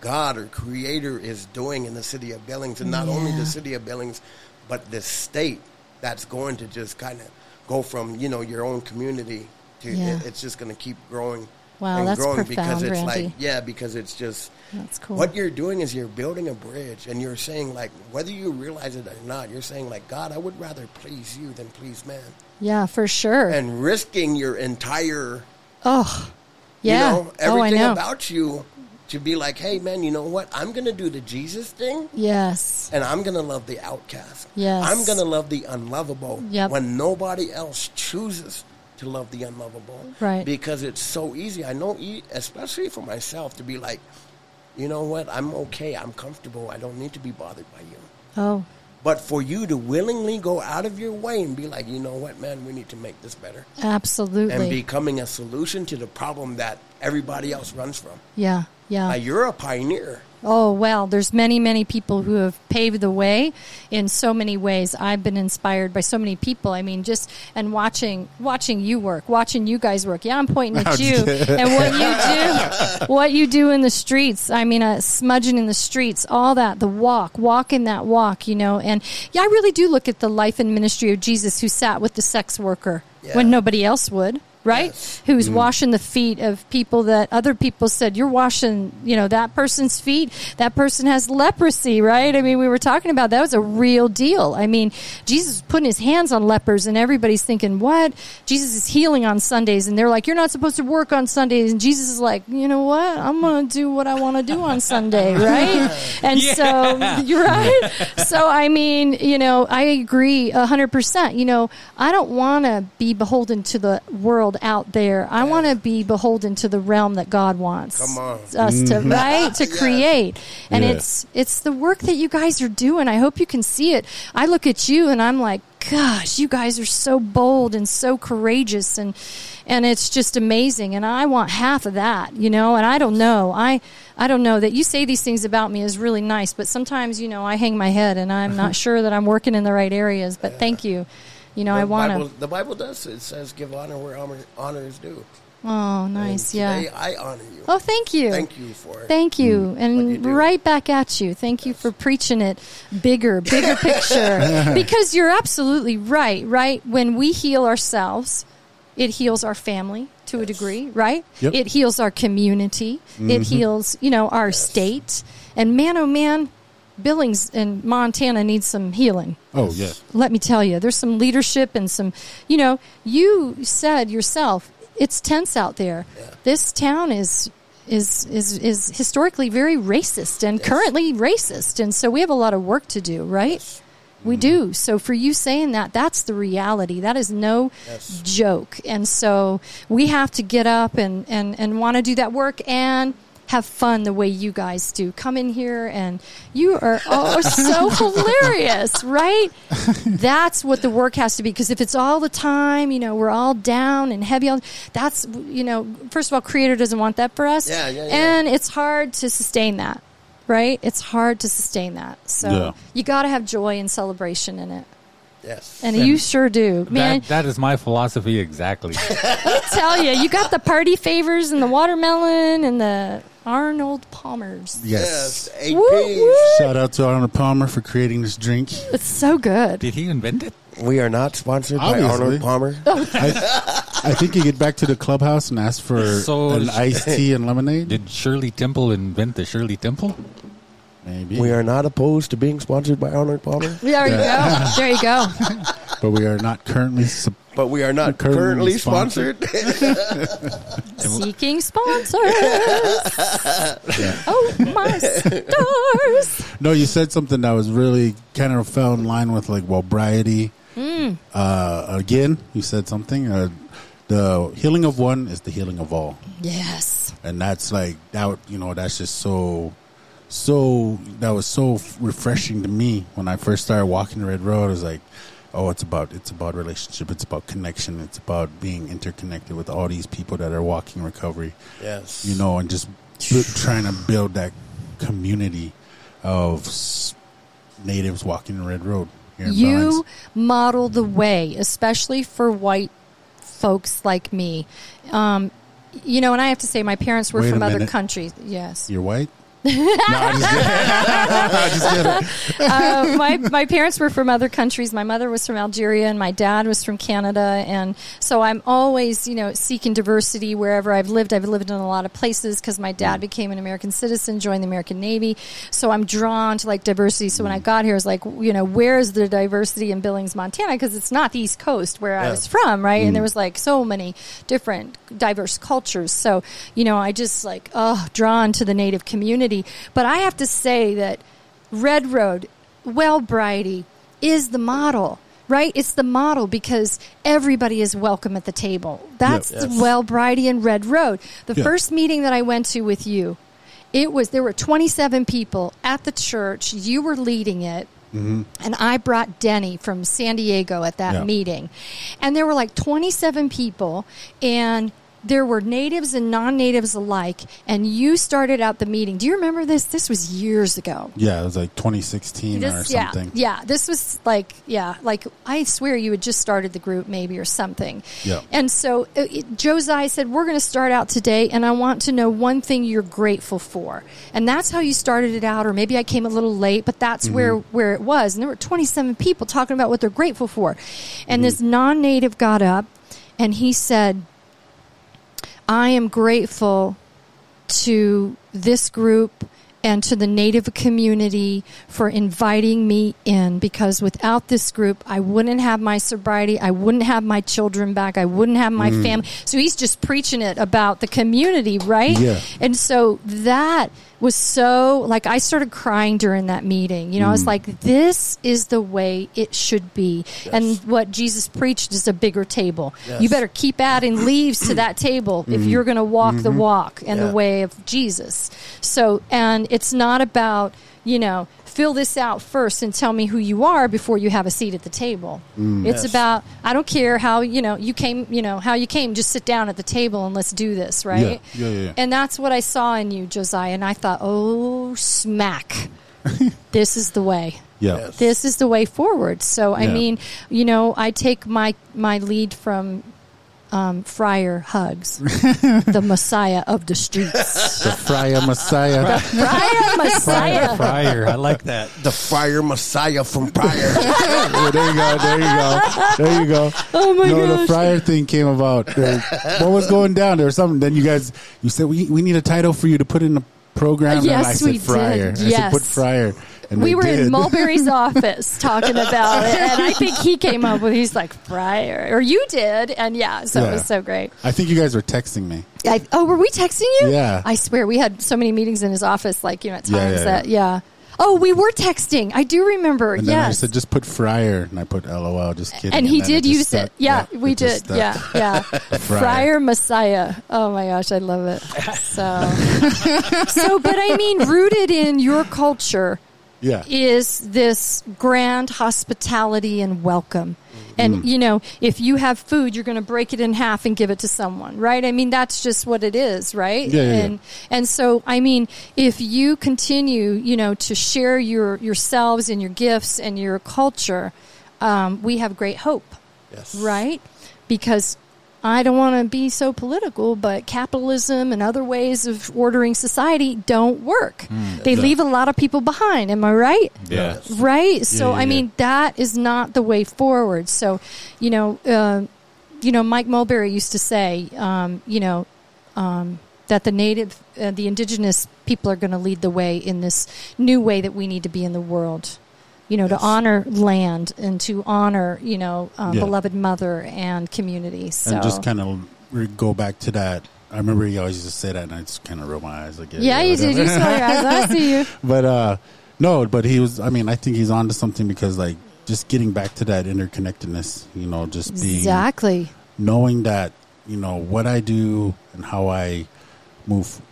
God or Creator is doing in the city of Billings and not only the city of Billings but the state that's going to just kind of go from you know your own community to Yeah. it, it's just going to keep growing Wow, and that's growing because profound, it's like Randy. yeah because it's just That's cool. what you're doing is you're building a bridge and you're saying like whether you realize it or not, you're saying like God, I would rather please you than please man. yeah, for sure. And risking your entire oh, yeah. you know, oh, everything oh, know. about you to be like, Hey man, you know what? I'm gonna do the Jesus thing yes. and I'm gonna love the outcast. Yes. I'm gonna love the unlovable Yep. when nobody else chooses to love the unlovable. Right. Because it's so easy. I know especially for myself to be like, you know what, I'm okay, I'm comfortable, I don't need to be bothered by you. Oh, But for you to willingly go out of your way and be like, you know what, man, we need to make this better. absolutely. And becoming a solution to the problem that everybody else runs from. yeah, Yeah. Uh, you're a pioneer. Oh well, there's many, many people who have paved the way in so many ways. I've been inspired by so many people. I mean, just and watching watching you work, watching you guys work. Yeah, I'm pointing at you and what you do, what you do in the streets. I mean, uh, smudging in the streets, all that, the walk, walking that walk, you know. And yeah, I really do look at the life and ministry of Jesus, who sat with the sex worker Yeah. when nobody else would. Right? Yes. Who's mm-hmm. washing the feet of people that other people said, you're washing, you know, that person's feet. That person has leprosy, right? I mean, we were talking about that was a real deal. I mean, Jesus was putting his hands on lepers and everybody's thinking, what? Jesus is healing on Sundays. And they're like, you're not supposed to work on Sundays. And Jesus is like, you know what? I'm going to do what I want to do on Sunday, right? And so, you're right. So, I mean, you know, I agree a hundred percent. You know, I don't want to be beholden to the world out there. I want to be beholden to the realm that God wants Come on. us to mm-hmm. right to Yes. create. And Yeah. it's it's the work that you guys are doing. I hope you can see it. I look at you and I'm like, gosh, you guys are so bold and so courageous and and it's just amazing and I want half of that, you know, and I don't know. I I don't know that you say these things about me is really nice, but sometimes, you know, I hang my head and I'm not sure that I'm working in the right areas, but thank you. You know, I want to. the Bible does. It says, "Give honor where honor, honor is due." Oh, nice. And Yeah. I honor you. Oh, thank you. Thank you for it. Thank you. What you And right back at you. Thank you for preaching it bigger, bigger picture. because you're absolutely right, right? When we heal ourselves, it heals our family to a degree, right? Yep. It heals our community. It mm-hmm. heals, you know, our state. And man, oh man, Billings and Montana needs some healing Oh yes. let me tell you, there's some leadership and some, you know, you said yourself, it's tense out there. This town is is is is historically very racist and currently racist, and so we have a lot of work to do, right? We mm-hmm. do. So for you saying that, that's the reality. That is no Yes. joke. And so we have to get up and and and want to do that work and have fun the way you guys do. Come in here and you are oh so hilarious, right? That's what the work has to be because if it's all the time, you know, we're all down and heavy on that's you know, first of all creator doesn't want that for us. Yeah, yeah, yeah. And it's hard to sustain that. Right? It's hard to sustain that. So Yeah. you got to have joy and celebration in it. Yes. And you sure do. Man, That, that is my philosophy exactly. let me tell you, you got the party favors and the watermelon and the Arnold Palmers. yes. Yes. AP. Woo, woo. Shout out to Arnold Palmer for creating this drink. It's so good. Did he invent it? We are not sponsored by Arnold Palmer. Oh. I, I think you get back to the clubhouse and ask for So- an iced tea and lemonade. Did Shirley Temple invent the Shirley Temple? Maybe. We are not opposed to being sponsored by Arnold Palmer, There you go. There you go. but we are not currently. Sup- but we are not Currently currently sponsored. sponsored. Seeking sponsors. Oh, my stars. no, you said something that was really kind of fell in line with like Wellbriety. Hmm. Uh, again, you said something. Uh, the healing of one is the healing of all. Yes. and that's like that you know that's just so so that was so refreshing to me when i first started walking the red road i was like oh it's about it's about relationship it's about connection it's about being interconnected with all these people that are walking recovery yes. you know and just bu- trying to build that community of s- natives walking the red road here in You Billings. model the way, especially for white folks like me. Um, you know, and I have to say, my parents were Wait from other countries. Yes. you're white no, I'm just kidding. I'm just kidding. uh, my my parents were from other countries. My mother was from Algeria, and my dad was from Canada. And so I'm always, you know, seeking diversity wherever I've lived. I've lived in a lot of places because my dad mm. became an American citizen, joined the American Navy. So I'm drawn to like diversity. So when I mm. got here, I was like, you know, where is the diversity in Billings, Montana? Because it's not the East Coast where I was from, right? And there mm. was like so many different diverse cultures. So you know, I just like oh, drawn to the Native community. But I have to say that Red Road, Wellbriety is the model, right? It's the model because everybody is welcome at the table. That's Yes. the Wellbriety and Red Road. The first meeting that I went to with you, it was there were 27 people at the church. You were leading it. Mm-hmm. And I brought Denny from San Diego at that meeting. And there were like 27 people and there were natives and non-natives alike, and you started out the meeting. Do you remember this? This was years ago. Yeah, it was like 2016 or This, yeah, something. yeah. This was like, yeah, like I swear you had just started the group, maybe or something. Yeah. And so uh, it, Josiah said, "We're going to start out today, and I want to know one thing you're grateful for." And that's how you started it out, or maybe I came a little late, but that's Mm-hmm. where where it was. And there were 27 people talking about what they're grateful for, and Mm-hmm. this non-native got up, and he said, "I am grateful." to this group and to the Native community for inviting me in because without this group, I wouldn't have my sobriety. I wouldn't have my children back. I wouldn't have my Mm. family. So he's just preaching it about the community, right? Yeah. And so that was so, like, I started crying during that meeting. You know, I Mm. was like, this is the way it should be. And what Jesus preached is a bigger table. You better keep adding leaves to that table if you're going to walk the walk and Yeah. the way of Jesus. So, and it's not about, you know, fill this out first and tell me who you are before you have a seat at the table. Mm. It's Yes. about I don't care how, you know, you came, you know, how you came, just sit down at the table and let's do this, right? Yeah, yeah, yeah. And that's what I saw in you, Josiah, and I thought, "Oh, smack. this is the way." Yeah. Yes. This is the way forward. So I Yeah. mean, you know, I take my my lead from um, Friar Hugs, the Messiah of the streets. The Friar Messiah. Friar Messiah. Fryer, I like that. The Friar Messiah from Prior. Yeah, there you go. There you go. There you go. Oh my no, the gosh. Friar thing came about. There- what was going down? There was something. Then you guys, you said we we need a title for you to put in the program. and Yes, I said we did. Friar. I said Yes. put Friar. And we were did. in Mulberry's office talking about it, and I think he came up with. He's like Friar, or you did, and yeah, so it was so great. I think you guys were texting me. I, oh, were we texting you? Yeah. I swear we had so many meetings in his office, like you know, at times Yeah, yeah, that yeah. Oh, we were texting. I do remember. And then I said just put Friar, and I put LOL. Just kidding. and he then did just use stuck. it. Yeah, we it did. Yeah, yeah. Friar. Friar Messiah. Oh my gosh, I love it. So, so, but I mean, rooted in your culture Yeah. is this grand hospitality and welcome. And you know, if you have food, you're going to break it in half and give it to someone, right? I mean, that's just what it is, right? Yeah, yeah, yeah. and and so, I mean, if you continue, you know, to share your yourselves and your gifts and your culture, um, we have great hope yes. right? Because I don't want to be so political, but capitalism and other ways of ordering society don't work. They leave a lot of people behind. Am I right? Yeah. Right. So yeah, I yeah. mean that is not the way forward. So, you know, uh, you know, Mike Mulberry used to say, um, you know, um, that the native, uh, the indigenous people are going to lead the way in this new way that we need to be in the world. You know, to honor land and to honor, you know, um, Yeah. beloved mother and community. So And just kind of go back to that. I remember he always used to say that, and I just kind of roll my eyes again. yeah, you did. You saw your eyes. I see you. But uh, no, but he was. I mean, I think he's on to something because like just getting back to that interconnectedness. You know, just being Exactly. knowing that you know what I do and how I move,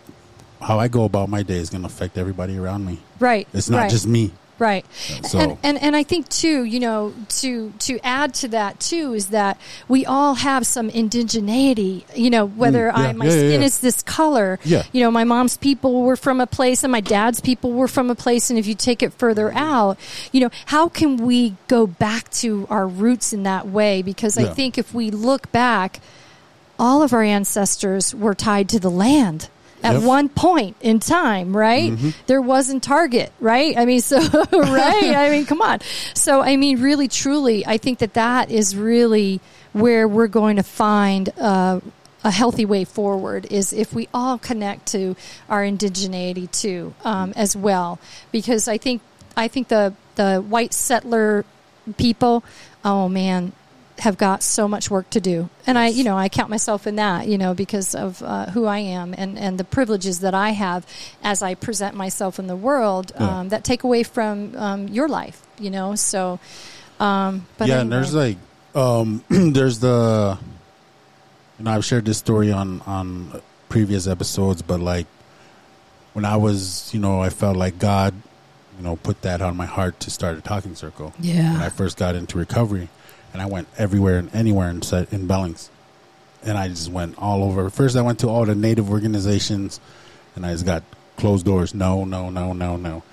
how I go about my day is going to affect everybody around me. Right. It's not right. just me. Right. So- And, and and I think too, you know, to to add to that too is that we all have some indigeneity, you know, whether Mm, yeah, I my yeah, skin yeah. is this color. Yeah. You know, my mom's people were from a place and my dad's people were from a place and if you take it further out, you know, how can we go back to our roots in that way because I think if we look back all of our ancestors were tied to the land at Yep. one point in time, right? There wasn't Target, right? I mean, so, right? I mean, come on. So, I mean, really, truly, I think that that is really where we're going to find uh, a healthy way forward is if we all connect to our indigeneity too, um, as well. Because I think, I think the, the white settler people, oh man, have got so much work to do. And I, you know, I count myself in that, you know, because of uh, who I am and, and the privileges that I have as I present myself in the world Yeah. um, that take away from um, your life, you know. So, um, but yeah, and there's like, um, there's the, and I've shared this story on on previous episodes, but like when I was, you know, I felt like God, you know, put that on my heart to start a talking circle. Yeah. When I first got into recovery, and I went everywhere and anywhere in in Billings, and I just went all over. First, I went to all the native organizations, and I just got closed doors. No, no, no, no, no.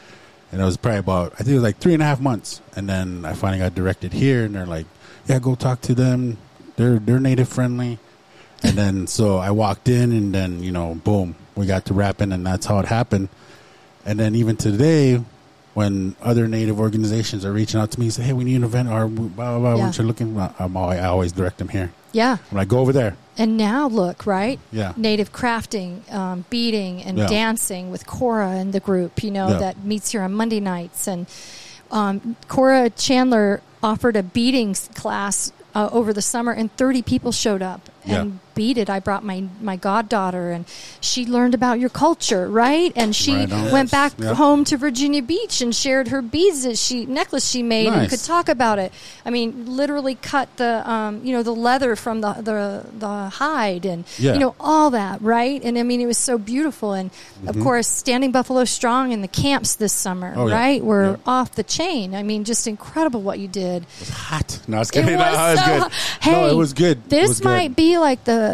And it was probably about I think it was like three and a half months, and then I finally got directed here, and they're like, "Yeah, go talk to them. They're they're native friendly." And then so I walked in, and then you know, boom, we got to rapping, and that's how it happened. And then even today, when other native organizations are reaching out to me and say, "Hey, we need an event," or blah blah blah, Yeah. what you're looking, I'm always, I always direct them here. Yeah. I'm like, go over there. And now look, right? Yeah. Native crafting, um, beading, and Yeah. dancing with Cora and the group, you know, Yeah. that meets here on Monday nights. And um, Cora Chandler offered a beading class uh, over the summer, and 30 people showed up and Yeah. beaded. I brought my, my goddaughter, and she learned about your culture, right? And she Right went back Yeah. home to Virginia Beach and shared her beads that she necklace she made and could talk about it. I mean, literally cut the um, you know the leather from the the, the hide and Yeah. you know all that, right? And I mean, it was so beautiful. And of course, Standing Buffalo Strong in the camps this summer, Mm-hmm. Oh, yeah. right, were Yeah. off the chain. I mean, just incredible what you did. It was hot. No, I was It was it was good. hot. Hey, no, it was good. This was good. might be like the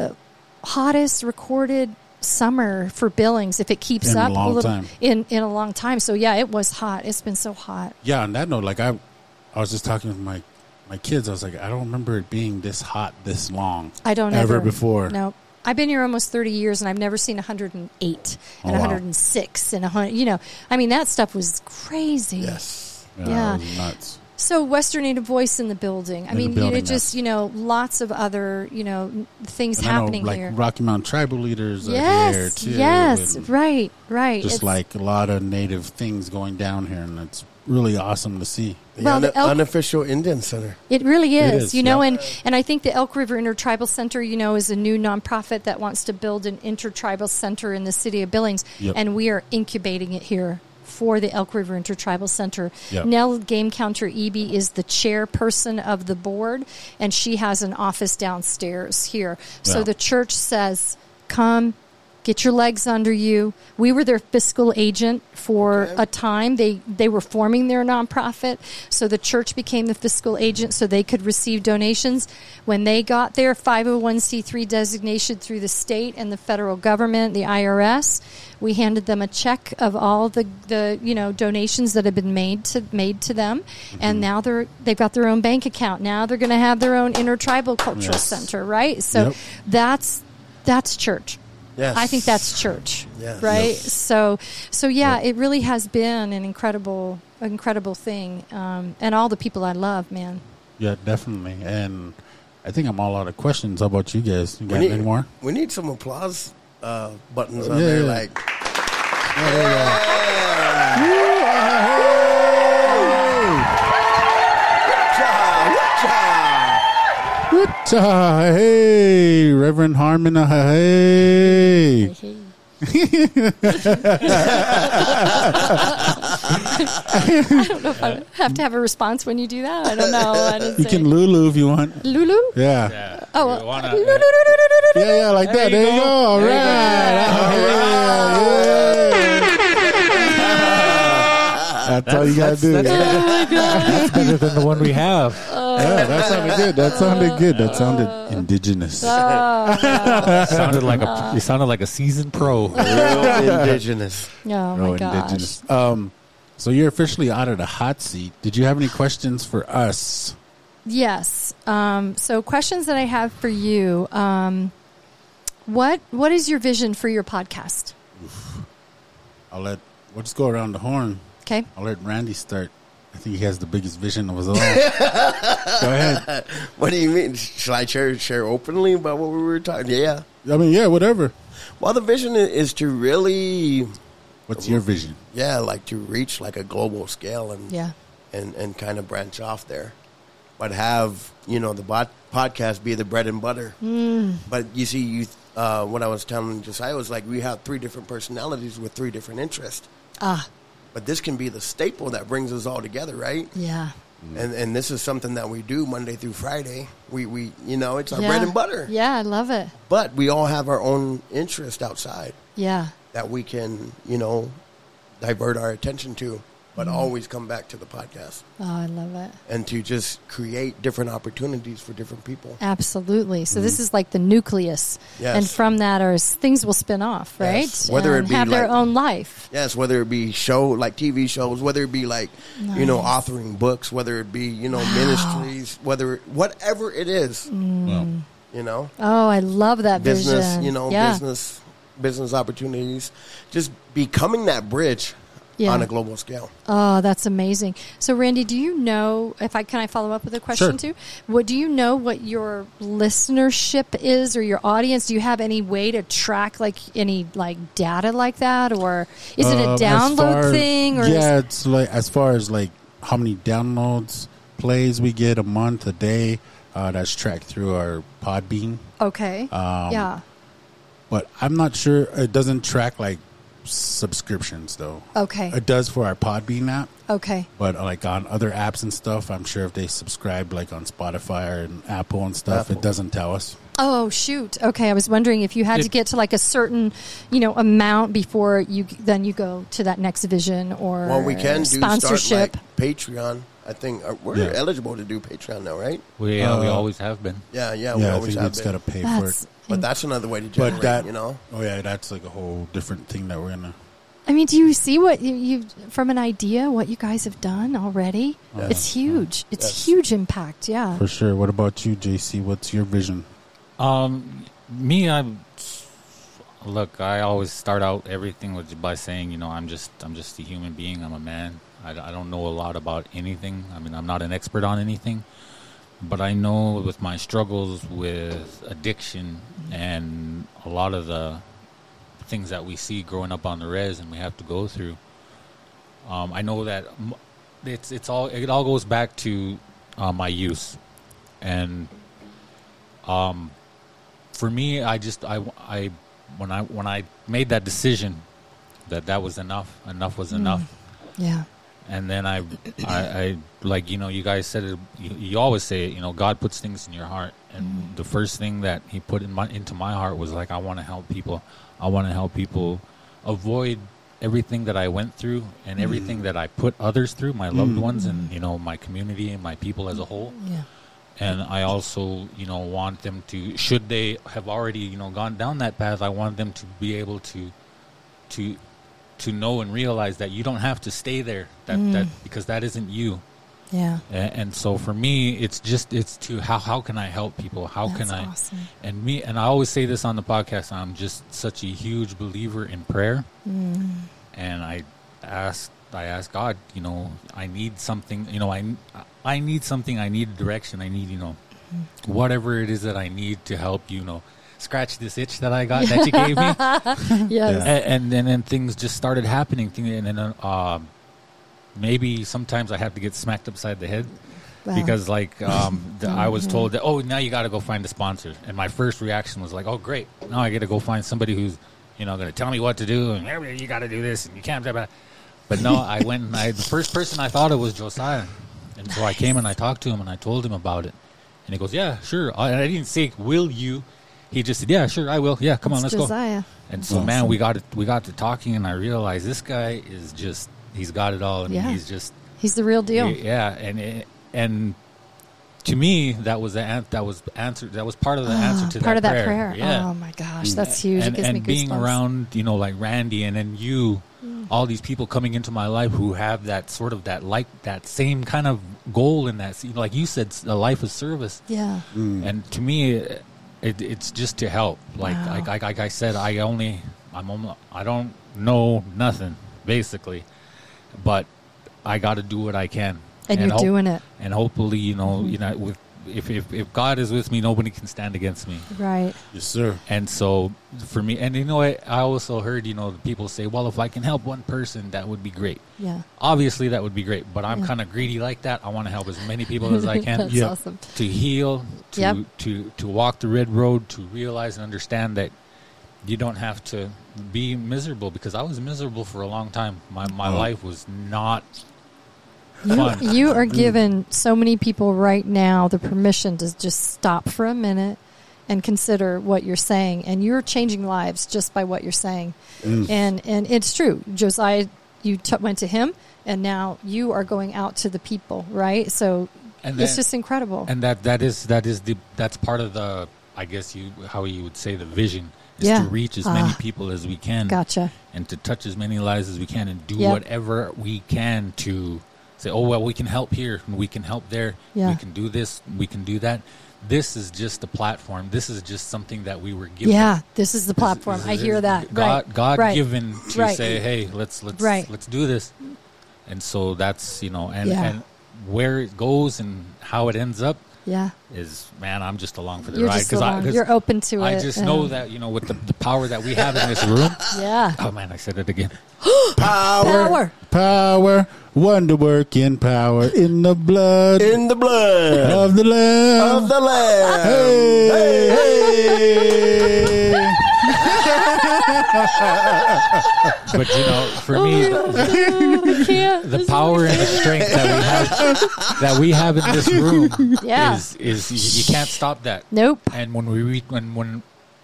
hottest recorded summer for Billings if it keeps In a up long little time. in in a long time. So yeah, it was hot. It's been so hot. Yeah, on that note, like I, I was just talking with my my kids. I was like, I don't remember it being this hot this long. I don't ever ever before. No. I've been here almost 30 years and I've never seen 108 and Oh, wow. 106 and 100. You know, I mean, that stuff was crazy. Yes. Yeah. was nuts. So Western Native Voice in the building. I In mean, building, it just, you know, lots of other, you know, things And I know, happening like here. Rocky Mountain tribal leaders are here yes, too. yes, right, right. Just It's- like a lot of native things going down here, and it's really awesome to see. The Well, un- the elk- unofficial Indian Center. It really is, It is, you know, yeah. and, and I think the Elk River Intertribal Center, you know, is a new nonprofit that wants to build an intertribal center in the city of Billings, Yep. and we are incubating it here for the Elk River Intertribal Center. Yep. Nell Game Counter Eby is the chairperson of the board, and she has an office downstairs here. So the church says, "Come." Get your legs under you. We were their fiscal agent for a time. They they were forming their nonprofit, so the church became the fiscal agent, so they could receive donations. When they got their five hundred one c three designation through the state and the federal government, the IRS, we handed them a check of all the, the you know donations that had been made to made to them, and mm-hmm. now they're they've got their own bank account. Now they're going to have their own intertribal cultural Yes. center, right? So Yep. that's that's church. Yes. I think that's church, Yes. right? So, so yeah, it really has been an incredible, incredible thing, um, and all the people I love, man. Yeah, definitely. And I think I'm all out of questions. How about you guys? You got need, any more? We need some applause uh, buttons on Yeah, there. yeah. Like, Ta- Hey, Reverend Harmon. uh, Hey. I don't know if I have to have a response when you do that. I don't know. You can Lulu if you want. Lulu. Yeah. Yeah. Oh, You uh, wanna- Lulu-lu-lu-lu-lu-lu-lu. Yeah, yeah, like that. There There you you go. go. All you right. Yeah. That's all you gotta do. That's, yeah. that's better than the one we have. Yeah, that sounded good. That sounded good. That sounded indigenous. sounded like a you sounded like a seasoned pro. real indigenous. Oh Real my gosh. indigenous. Um, so you're officially out of the hot seat. Did you have any questions for us? Yes. Um, so, questions that I have for you. Um, what What is your vision for your podcast? I'll let. We'll just go around the horn. Okay. I'll let Randy start. I think he has the biggest vision of us all. go ahead. What do you mean? Shall I share share openly about what we were talking? Yeah. I mean, yeah, whatever. Well, the vision is to really, What's your vision? yeah, like to reach like a global scale and Yeah. and and kind of branch off there, but have you know the bot, podcast be the bread and butter. Mm. But you see, you uh, what I was telling Josiah was like we have three different personalities with three different interests. Ah. But this can be the staple that brings us all together, right? Yeah. And and this is something that we do Monday through Friday. We we you know it's our yeah. bread and butter. Yeah, I love it. But we all have our own interest outside Yeah. that we can you know divert our attention to. But always come back to the podcast Oh, I love it. and to just create different opportunities for different people. Absolutely. So this is like the nucleus, Mm-hmm. Yes. and from that, are things will spin off, right? Yes. Whether it be have their own life. Yes, whether it be show like TV shows, whether it be like you know authoring books, whether it be you know ministries, whether whatever it is, Mm. you know Oh, I love that business, vision. you know yeah. business business opportunities, just becoming that bridge Yeah. on a global scale. Oh, that's amazing. So, Randy, do you know if I can I follow up with a question Sure. too? What do you know what your listenership is or your audience? Do you have any way to track like any like data like that, or is it a Um, as download thing? Or is- yeah, it's like as far as like how many downloads, plays we get a month, a day. Uh, that's tracked through our Podbean, okay, Um, yeah, but I'm not sure. It doesn't track like subscriptions though. okay, It does for our Podbean app, okay, but like on other apps and stuff, I'm sure if they subscribe like on Spotify and Apple and stuff, Apple. it doesn't tell us. Oh shoot! Okay, I was wondering if you had to get to like a certain, you know, amount before you then you go to that next vision or Well, we can do sponsorship. start like Patreon. I think uh, we're Yeah. eligible to do Patreon now, right? We uh, we Uh, always have been. Yeah, yeah, we yeah, I think have. it's been. got to pay for it. But that's another way to generate, But that, you know. oh yeah, that's like a whole different thing that we're gonna. I mean, do you see what you, you from an idea what you guys have done already? Yeah. It's huge. It's Yes. huge impact. Yeah. For sure. What about you, JC? What's your vision? Um, me, I look. I always start out everything with by saying, you know, I'm just, I'm just a human being. I'm a man. I, I don't know a lot about anything. I mean, I'm not an expert on anything, but I know with my struggles with addiction and a lot of the things that we see growing up on the res and we have to go through. Um, I know that it's it's all it all goes back to uh, my youth, and um, for me, I just I, I when I when I made that decision that that was enough, enough was enough, Yeah. and then I, I, I like you know you guys said it. You, you always say it. You know, God puts things in your heart, and mm-hmm. the first thing that He put in my into my heart was like I want to help people. I want to help people avoid everything that I went through and mm-hmm. everything that I put others through, my loved mm-hmm. ones, and you know my community and my people as a whole Yeah. and I also, you know, want them to should they have already, you know, gone down that path, I want them to be able to to to know and realize that you don't have to stay there that that mm. because that isn't you. Yeah. And, and so for me, it's just it's to how how can I help people? How That's can I awesome. and me and I always say this on the podcast, I'm just such a huge believer in prayer. And I ask I ask God, you know, I need something, you know, I I need something, I need direction, I need, you know, whatever it is that I need to help, you know, scratch this itch that I got that you gave me. Yes. and, and then then things just started happening Thing- and then uh, um, maybe sometimes I have to get smacked upside the head Wow. because like um, the, I was told that oh now you got to go find a sponsor. And my first reaction was like oh great. Now I got to go find somebody who's you know going to tell me what to do and "Yeah, you got to do this and you can't blah, blah." but no I went and I the first person I thought of was Josiah. And so I came and I talked to him and I told him about it. And he goes yeah sure. I, I didn't say will you? He just said yeah sure I will. Yeah come on It's let's go. Josiah. and so, man, we got it. We got to talking, and I realized this guy is just—he's got it all. I mean, Yeah. he's just He's the real deal. yeah, and and to me, that was the an- that was answer. That was part of the answer to Part that of that prayer. prayer. Yeah, Oh my gosh, that's huge. and, it gives and me being around, you know, like Randy, and then you, Mm. all these people coming into my life who have that sort of that like that same kind of goal in that. Like you said, a life of service. Yeah. And to me, it, it's just to help. Like, Wow. like, like, like I said, I only, I'm, only, I don't know nothing basically, but I got to do what I can. And you're hope- doing it. And hopefully, you know, you know, with if, if if God is with me, nobody can stand against me. Right. Yes, sir. And so for me, and you know, what, I also heard, you know, people say, well, if I can help one person, that would be great. Yeah. Obviously, that would be great, but I'm Yeah. kind of greedy like that. I want to help as many people as I can That's Yeah. awesome. to heal, to Yep. to to walk the red road, to realize and understand that you don't have to be miserable because I was miserable for a long time. My my Oh. life was not You, fun. you are giving so many people right now the permission to just stop for a minute and consider what you're saying, and you're changing lives just by what you're saying. Mm. And and it's true. Josiah you t- went to him, and now you are going out to the people, right? So And it's then- just incredible. and that that is that is the that's part of the I guess you how you would say the vision is Yeah. to reach as many Ah. people as we can, gotcha. and to touch as many lives as we can, and do Yep. whatever we can to say, oh well, we can help here, and we can help there, Yeah. we can do this, we can do that. This is just a platform. This is just something that we were given. Yeah, this is the platform. this I hear that. God, right. God right. given to Right. say, hey, let's let's Right. let's do this, and so that's you know, and Yeah. and where it goes and how it ends up Yeah. is man, I'm just along for the You're ride because I You're open to I it. I just and- know that you know with the, the power that we have in this room. Yeah. Oh man, I said it again. Power, Power. Power, wonder working power in the blood in the blood of the Lamb. of the Lamb. Hey, hey. But you know, for me, I can't. the power and the strength that we have that we have in this room Yeah. is is you, you can't stop that. Nope. And when we when when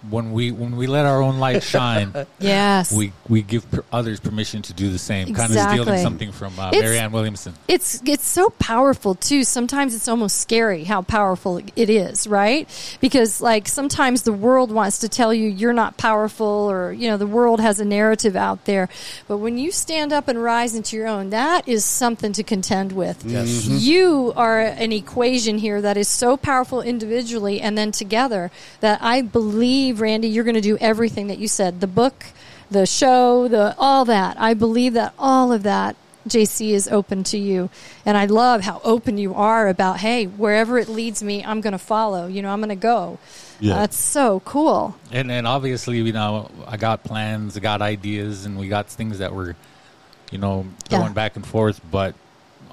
when we when we let our own light shine, Yes. we we give per- others permission to do the same. Kind of stealing something from uh, It's- Marianne Williamson. it's it's so powerful too. Sometimes it's almost scary how powerful it is, right? Because like sometimes the world wants to tell you you're not powerful, or you know the world has a narrative out there. But when you stand up and rise into your own, that is something to contend with. Yes. You are an equation here that is so powerful individually and then together that I believe, Randy, you're going to do everything that you said. The book, the show, the all that. I believe that all of that JC is open to you. And I love how open you are about, hey, wherever it leads me, I'm going to follow. You know, I'm going to go. Yeah. That's so cool. And and obviously, you know, I got plans, I got ideas, and we got things that we're, you know, Yeah. going back and forth. But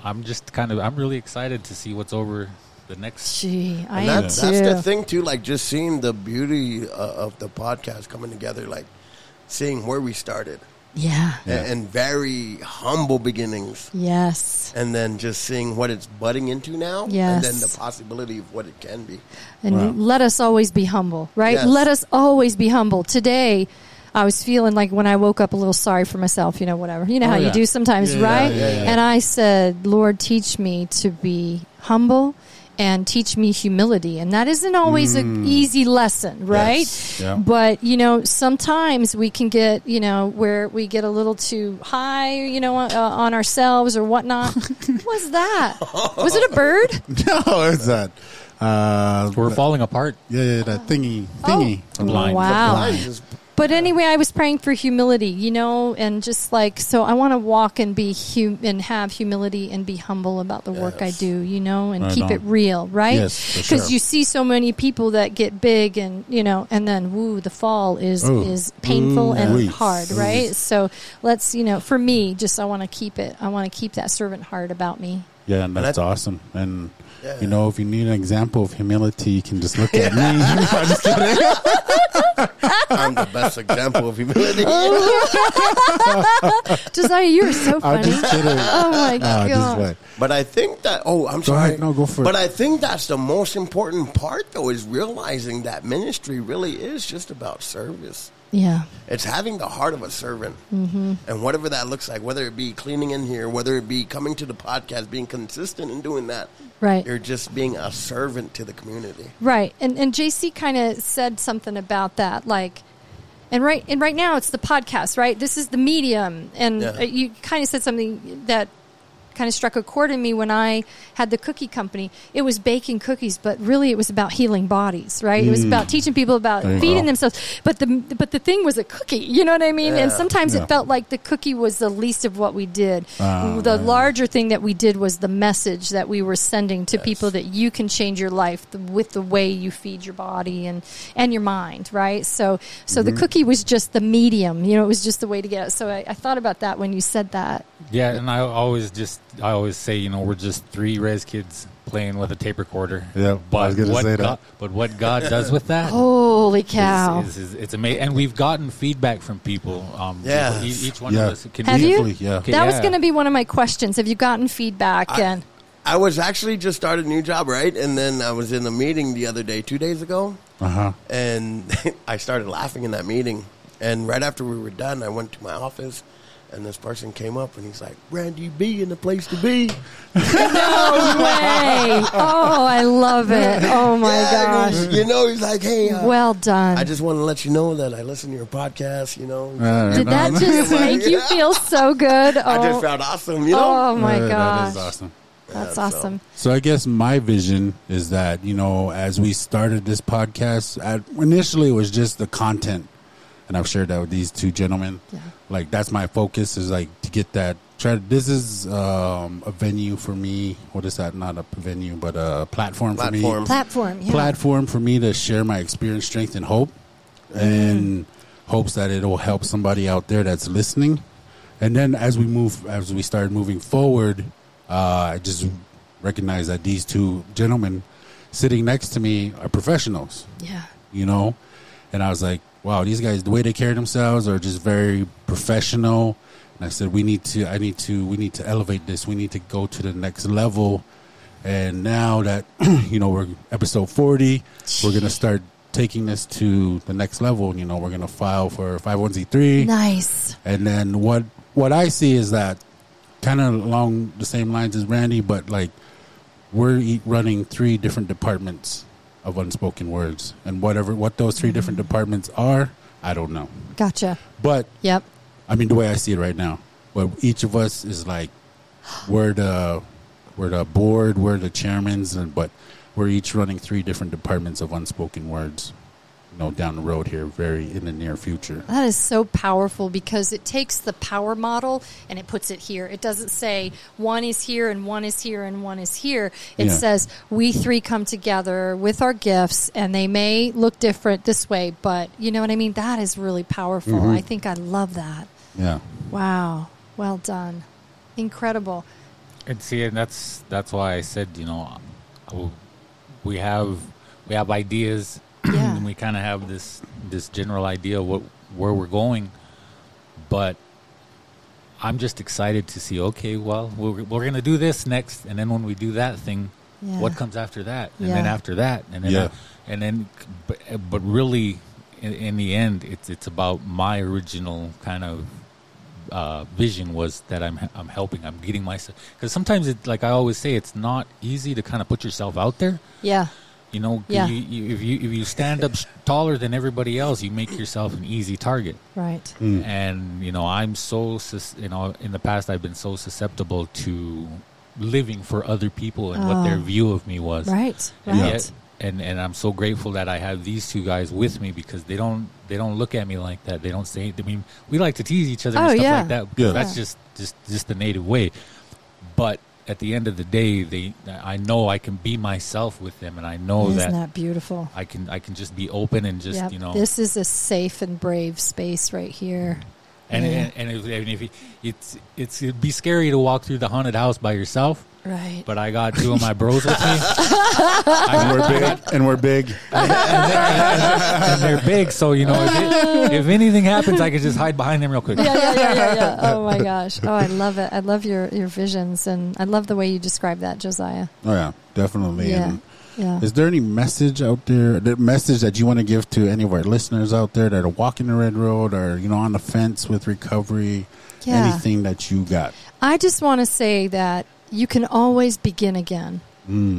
I'm just kind of, I'm really excited to see what's over the next. Gee, I And am that, too. that's the thing too. Like just seeing the beauty uh, of the podcast coming together, like seeing where we started Yeah. a- and, very humble beginnings, Yes. and then just seeing what it's budding into now, Yes. and then the possibility of what it can be. And let us always be humble, right? Yes. Let us always be humble. Today, I was feeling like when I woke up a little sorry for myself, you know, whatever. You know Oh, how you do sometimes, Yeah, right? yeah, yeah. And I said, Lord, teach me to be humble and teach me humility. And that isn't always an easy lesson, right? Yes. Yeah. But, you know, sometimes we can get, you know, where we get a little too high, you know, uh, on ourselves or whatnot. what was that? Was it a bird? no, it's that. Uh, We're falling apart. yeah, yeah, that thingy, thingy. Oh, Blind. wow. Blind is- But anyway, I was praying for humility, you know, and just like so, I want to walk and be hum- and have humility and be humble about the work I do, you know, and Right keep on. it real, right? Yes, Because sure. you see so many people that get big and you know, and then woo, the fall is Ooh. is painful and Ooh-wee. hard, right? So let's, you know, for me, just I want to keep it. I want to keep that servant heart about me. Yeah, and that's I- awesome. And Yeah. you know, if you need an example of humility, you can just look at me. I'm just kidding. I'm the best example of humility. Josiah, you're so I'm funny. just kidding. Oh my just god! what? But I think that oh, I'm Go sorry. ahead. No, go for it. But I think that's the most important part, though, is realizing that ministry really is just about service. Yeah, It's having the heart of a servant, mm-hmm. and whatever that looks like, whether it be cleaning in here, whether it be coming to the podcast, being consistent in doing that, right. you're just being a servant to the community. Right, and and JC kind of said something about that, like, and right and right now it's the podcast, right? This is the medium, and Yeah. you kind of said something that kind of struck a chord in me when I had the cookie company. It was baking cookies, but really it was about healing bodies, right? It was about teaching people about There feeding go. themselves. But the but the thing was a cookie, you know what I mean? And sometimes Yeah. it felt like the cookie was the least of what we did. Ah, the yeah. larger thing that we did was the message that we were sending to people that you can change your life with the way you feed your body and and your mind, right? So so Mm-hmm. the cookie was just the medium, you know, it was just the way to get it. So I, I thought about that when you said that. Yeah, and I always just I always say, you know, we're just three res kids playing with a tape recorder. Yeah, I but was what say that. God, but what God does with that Holy cow! is, is, it's amazing. And we've gotten feedback from people. Um, Yes. each, each one Yeah. of us can Have you? Yeah. Okay, that was going to be one of my questions. Have you gotten feedback? I- and I was actually just started a new job, right? And then I was in a meeting the other day, two days ago, Uh huh. and I started laughing in that meeting. And right after we were done, I went to my office And this person came up and he's like, Randy B in the place to be. No way. Oh, I love it. Oh my Yeah, gosh. You know, he's like, hey, uh, Well done. I just want to let you know that I listen to your podcast, you know. Uh, Did that just make you feel so good? Oh, I just felt awesome, you know. oh my Uh, gosh. That is awesome. That's Yeah, so- awesome. So I guess my vision is that you know, as we started this podcast, at, initially it was just the content, and I've shared that with these two gentlemen. Yeah. Like that's my focus is like to get that. Try. This is um, a venue for me. What is that? Not a venue, but a platform, for me. Platform. Platform. Yeah. Platform for me to share my experience, strength, and hope, and hopes that it will help somebody out there that's listening. And then as we move, as we start moving forward, uh, I just recognize that these two gentlemen sitting next to me are professionals, Yeah. you know? And I was like, wow, these guys, the way they carry themselves are just very professional. And I said, we need to, I need to, we need to elevate this. We need to go to the next level. And now that, you know, we're episode 40, we're going to start taking this to the next level. You know, we're going to file for 501c3. Nice. And then what what I see is that kind of along the same lines as Randy, but like we're running three different departments of unspoken words, and whatever what those three mm-hmm. different departments are, I don't know. Gotcha. But Yep. I mean, the way I see it right now, well, each of us is like we're the we're the board, we're the chairmans, and but we're each running three different departments of unspoken words. You know, down the road here, very in the near future. That is so powerful because it takes the power model and it puts it here. It doesn't say one is here and one is here and one is here. It Yeah. says we three come together with our gifts and they may look different this way, but you know what I mean? That is really powerful. Mm-hmm. I think I love that. Yeah. Wow. Well done. Incredible. And see, and that's that's why I said, you know, we have we have ideas, Yeah. and we kind of have this this general idea of what where we're going, but I'm just excited to see. Okay, well, we're we're gonna do this next, and then when we do that thing, Yeah. what comes after that, and then after that, and then Yeah. and then, but, but really, in, in the end, it's it's about my original kind of uh, vision was that I'm I'm helping. I'm getting myself because sometimes it like I always say it's not easy to kind of put yourself out there. Yeah. You know, Yeah. you, you, if you if you stand up taller than everybody else, you make yourself an easy target. Right. Mm. And you know, I'm so sus- you know in the past I've been so susceptible to living for other people and what their Oh. view of me was. Right. And Right. yet- and and I'm so grateful that I have these two guys with me because they don't they don't look at me like that. They don't say. I mean, we like to tease each other Oh, and stuff yeah. like that. Because Yeah. That's just just just the native way. But at the end of the day, they I know I can be myself with them, and I know Isn't that, that beautiful? I can I can just be open and just Yep. you know This is a safe and brave space right here. Mm. and Yeah. and, and if, and if it's it's it'd be scary to walk through the haunted house by yourself. Right. But I got two of my bros with me. And we're big. and we're big. and they're big, so you know if, it, if anything happens, I can just hide behind them real quick. yeah, yeah, yeah, yeah, yeah. Oh my gosh. Oh, I love it. I love your your visions, and I love the way you describe that, Josiah. Oh yeah, definitely. Yeah, And yeah. is there any message out there, the message that you want to give to any of our listeners out there that are walking the red road or you know on the fence with recovery? Yeah. Anything that you got? I just want to say that you can always begin again.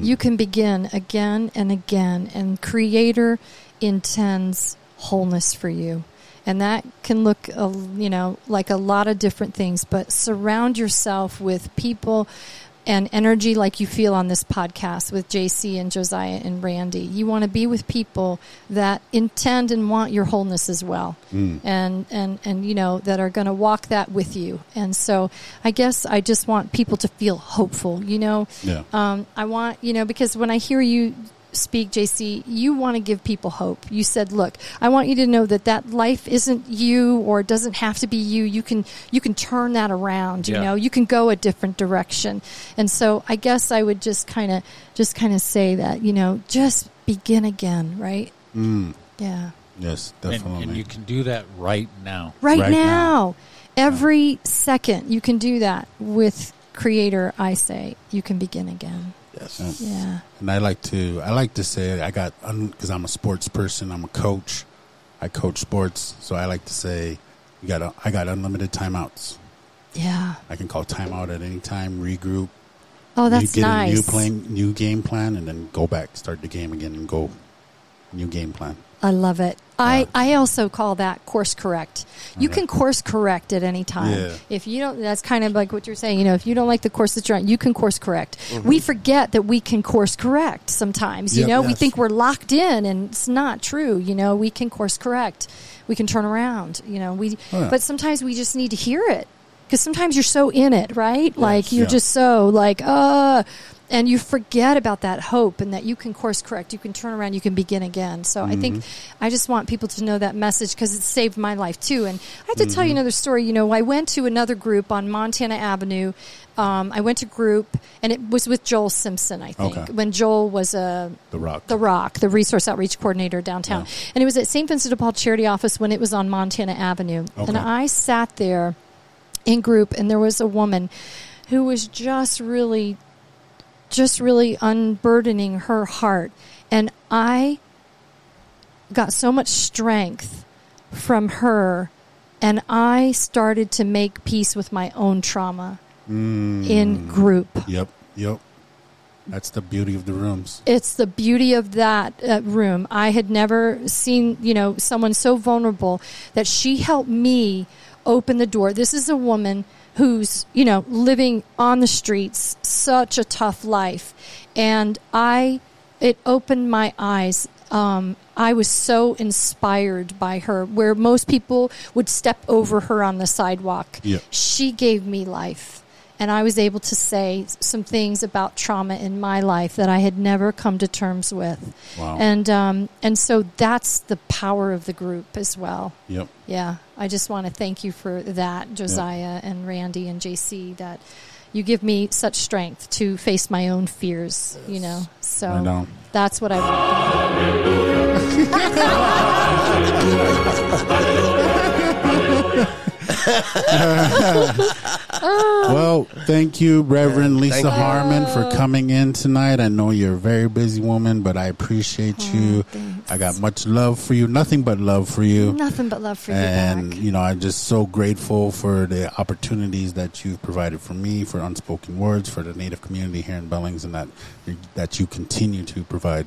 You can begin again and again, and Creator intends wholeness for you. And that can look, uh, you know, like a lot of different things, but surround yourself with people and energy like you feel on this podcast with JC and Josiah and Randy. You want to be with people that intend and want your wholeness as well. And and and you know that are going to walk that with you. And so I guess I just want people to feel hopeful, you know. Yeah. Um, I want, you know, because when I hear you speak, JC, you want to give people hope. You said, "Look, I want you to know that that life isn't you, or it doesn't have to be you. You can you can turn that around. You Yeah. know, you can go a different direction." And so, I guess I would just kind of just kind of say that, you know, just begin again, right? Mm, Yeah, yes, definitely. and you can do that right now. right, Right now. now. Every second you can do that with Creator. I say you can begin again. Yes. Yeah. And I like to I like to say I got because I'm a sports person. I'm a coach. I coach sports, so I like to say you got I got unlimited timeouts. Yeah. I can call timeout at any time, regroup, Oh, that's get nice. a new plan, new game plan, and then go back, start the game again, and go new game plan. I love it. I, I also call that course correct. You can course correct at any time. Yeah. If you don't, that's kind of like what you're saying. You know, if you don't like the course that you're on, you can course correct. We forget that we can course correct sometimes. You Yep. know, we think we're locked in, and it's not true. You know, we can course correct. We can turn around. You know, we. Oh, yeah. But sometimes we just need to hear it because sometimes you're so in it, right? Like you're Yeah. just so like, uh, and you forget about that hope and that you can course correct, you can turn around, you can begin again. So I think mm-hmm. I just want people to know that message because it saved my life too. And I have to tell you mm-hmm. another story. You know, I went to another group on Montana Avenue. Um, I went to group, and it was with Joel Simpson. I think Okay. when Joel was a The Rock. the Rock, the resource outreach coordinator downtown. And it was at St. Vincent de Paul Charity Office when it was on Montana Avenue. And I sat there in group, and there was a woman who was just really, just really unburdening her heart. And I got so much strength from her, and I started to make peace with my own trauma in group. Yep, yep. That's the beauty of the rooms. it's the beauty of that uh, room. I had never seen, you know, someone so vulnerable that she helped me open the door. This is a woman who's, you know, living on the streets, such a tough life. And I, it opened my eyes. Um, I was so inspired by her, where most people would step over her on the sidewalk. She gave me life and I was able to say some things about trauma in my life that I had never come to terms with. Wow. And um, and so that's the power of the group as well. Yep. Yeah, I just want to thank you for that, Josiah and Randy and JC. That you give me such strength to face my own fears. You know, so know. that's what I want. Well, thank you, Reverend Yeah, Lisa thank you. Harmon, for coming in tonight. I know you're a very busy woman, but I appreciate oh, you. Oh, thanks. I got much love for you, nothing but love for you. Nothing but love for you and back. you know, I'm just so grateful for the opportunities that you've provided for me, for unspoken words, for the Native community here in Billings, and that that you continue to provide.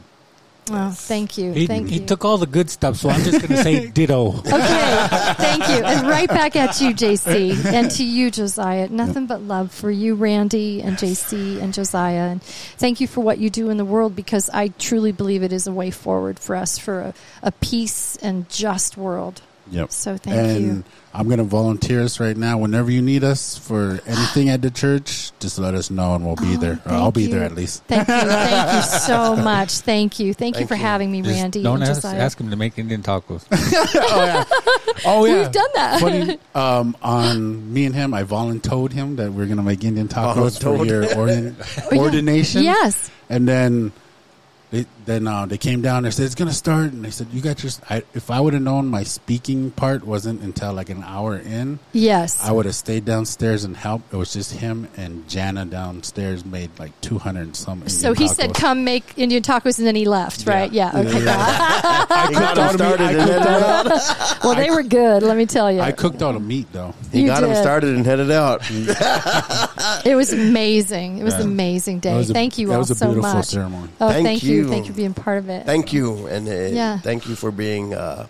Oh, thank you, He, thank he you. took all the good stuff, so I'm just going to say ditto. Okay, thank you. And right back at you, JC, and to you, Josiah. Nothing but love for you, Randy, and JC, and Josiah. And thank you for what you do in the world because I truly believe it is a way forward for us for a, a peace and just world. Yep. So thank you. and you. I'm going to volunteer us right now. Whenever you need us for anything at the church, just let us know and we'll be there. Or Oh, thank I'll be you. there at least. Thank you. Thank you so much. Thank you. Thank, you for you. having me, Just Randy don't ask, Josiah. ask him to make Indian tacos. Oh yeah, We've done that. Funny, um, on me and him, I volunteered him that we're gonna make Indian tacos for your ordin- Oh, yeah. ordination. Yes. and then they, then uh, they came down. And they said it's gonna start, and they said you got your. I, if I would have known my speaking part wasn't until like an hour in, Yes. I would have stayed downstairs and helped. It was just him and Jana downstairs made like two hundred and some. so Indian he said, "Come make Indian tacos," and then he left. Right? Yeah. Okay. He got him started and headed out. Well, they were good. Let me tell you. I cooked all the meat though. He You got him started and headed out. It was amazing. It was Yeah. an amazing day. Was a- Thank you that all was a so much. ceremony. Oh, Thank thank, you. you. Thank you for being part of it. Thank you, and uh, Yeah. thank you for being uh,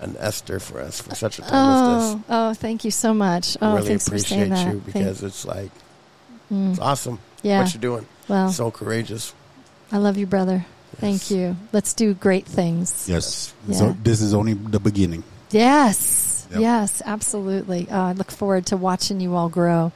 an Esther for us for such a time oh, as this. oh, thank you so much. this. Oh, really thanks for saying appreciate that. you Thank- because it's like it's awesome yeah. what you're doing. well, So courageous. I love you, brother. Thank you. Let's do great things. Yes. Yeah. So this is only the beginning. Yes. Yep. Yes, absolutely. Uh, I look forward to watching you all grow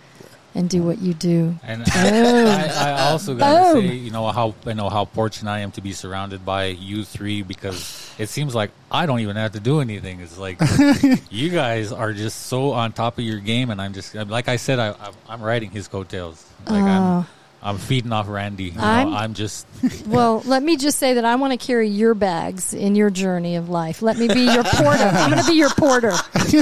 and do what you do. And Boom. Oh. I, I also got to oh. say, you know how I know how fortunate I am to be surrounded by you three because it seems like I don't even have to do anything. It's like you guys are just so on top of your game, and I'm just like I said, I, I'm, I'm riding his coattails. Like Oh. I'm, I'm feeding off Randy. You know, I'm- I'm, just Well, let me just say that I want to carry your bags in your journey of life. Let me be your porter. I'm going to be your porter.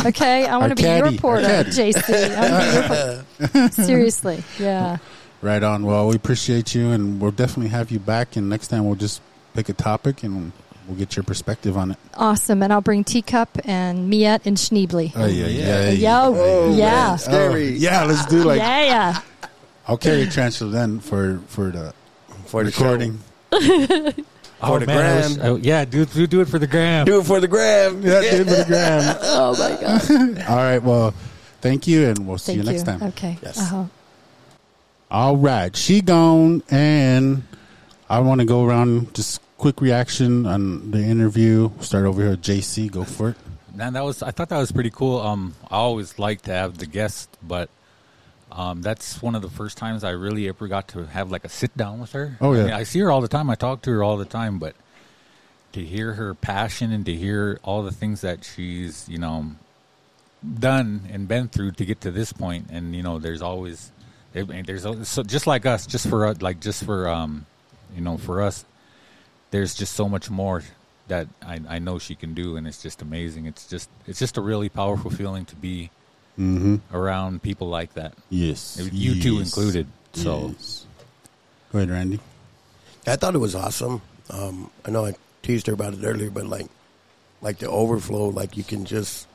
Okay? I want to be caddy, your porter. JC. I want to be your porter. Seriously. Yeah. Right on. Well, we appreciate you, and we'll definitely have you back. And next time, we'll just pick a topic and we'll get your perspective on it. Awesome. And I'll bring Teacup and Miette and Schneebly. Oh yeah, yeah, Yo, Oh, yeah. man, scary. Oh, yeah. Let's do like yeah, yeah. I'll carry a transfer then for for the for the recording. oh the man, I wish- gram. I- yeah, do, do do it for the gram. Do it for the gram. Yeah, do it for the gram. Oh, my God. All right. Well, thank you, and we'll see Thank you next time. Okay. Yes. Uh-huh. All right, she gone, and I want to go around just quick reaction on the interview. Start over here, with JC. Go for it. Man, that was I thought that was pretty cool. Um, I always like to have the guest, but um, that's one of the first times I really ever got to have like a sit down with her. Oh, yeah. I, mean, I see her all the time. I talk to her all the time, but to hear her passion and to hear all the things that she's you know done and been through to get to this point, and you know, there's always there's so just like us, just for uh, like just for um, you know, for us, there's just so much more that I, I know she can do, and it's just amazing. It's just it's just a really powerful feeling to be around people like that. Yes, You two included. So Yes. Go ahead, Randy. I thought it was awesome. Um, I know I teased her about it earlier, but like, like the overflow, like you can just,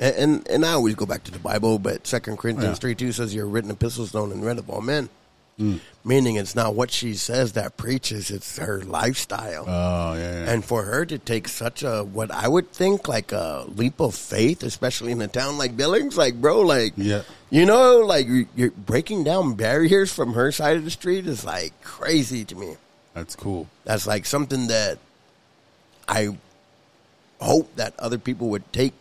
and and, and I always go back to the Bible, but Second Corinthians Yeah. three two says you're written epistles known and read of all men, Mm. meaning it's not what she says that preaches; it's her lifestyle. Oh yeah, yeah. and for her to take such a what I would think like a leap of faith, especially in a town like Billings, like bro, like Yeah. you know, like you- you're breaking down barriers from her side of the street is like crazy to me. that's cool. That's like something that I hope that other people would take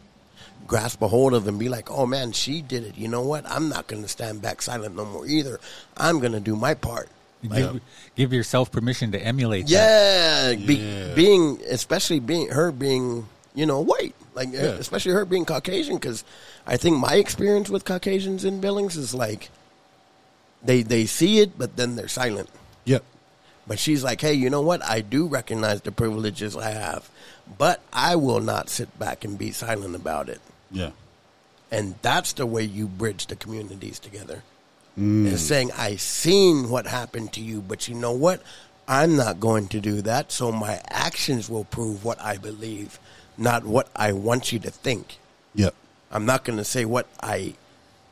grasp a hold of and be like, "Oh man, she did it. You know what? I'm not going to stand back silent no more either. I'm going to do my part." Like, give, give yourself permission to emulate. that. yeah, be, Yeah. being especially being her being you know white, like Yeah. especially her being Caucasian, because I think my experience with Caucasians in Billings is like they they see it, but then they're silent. Yep. But she's like, hey, you know what? I do recognize the privileges I have, but I will not sit back and be silent about it. Yeah. And that's the way you bridge the communities together. Is saying, I seen what happened to you, but you know what? I'm not going to do that, so my actions will prove what I believe, not what I want you to think. Yep. I'm not going to say what I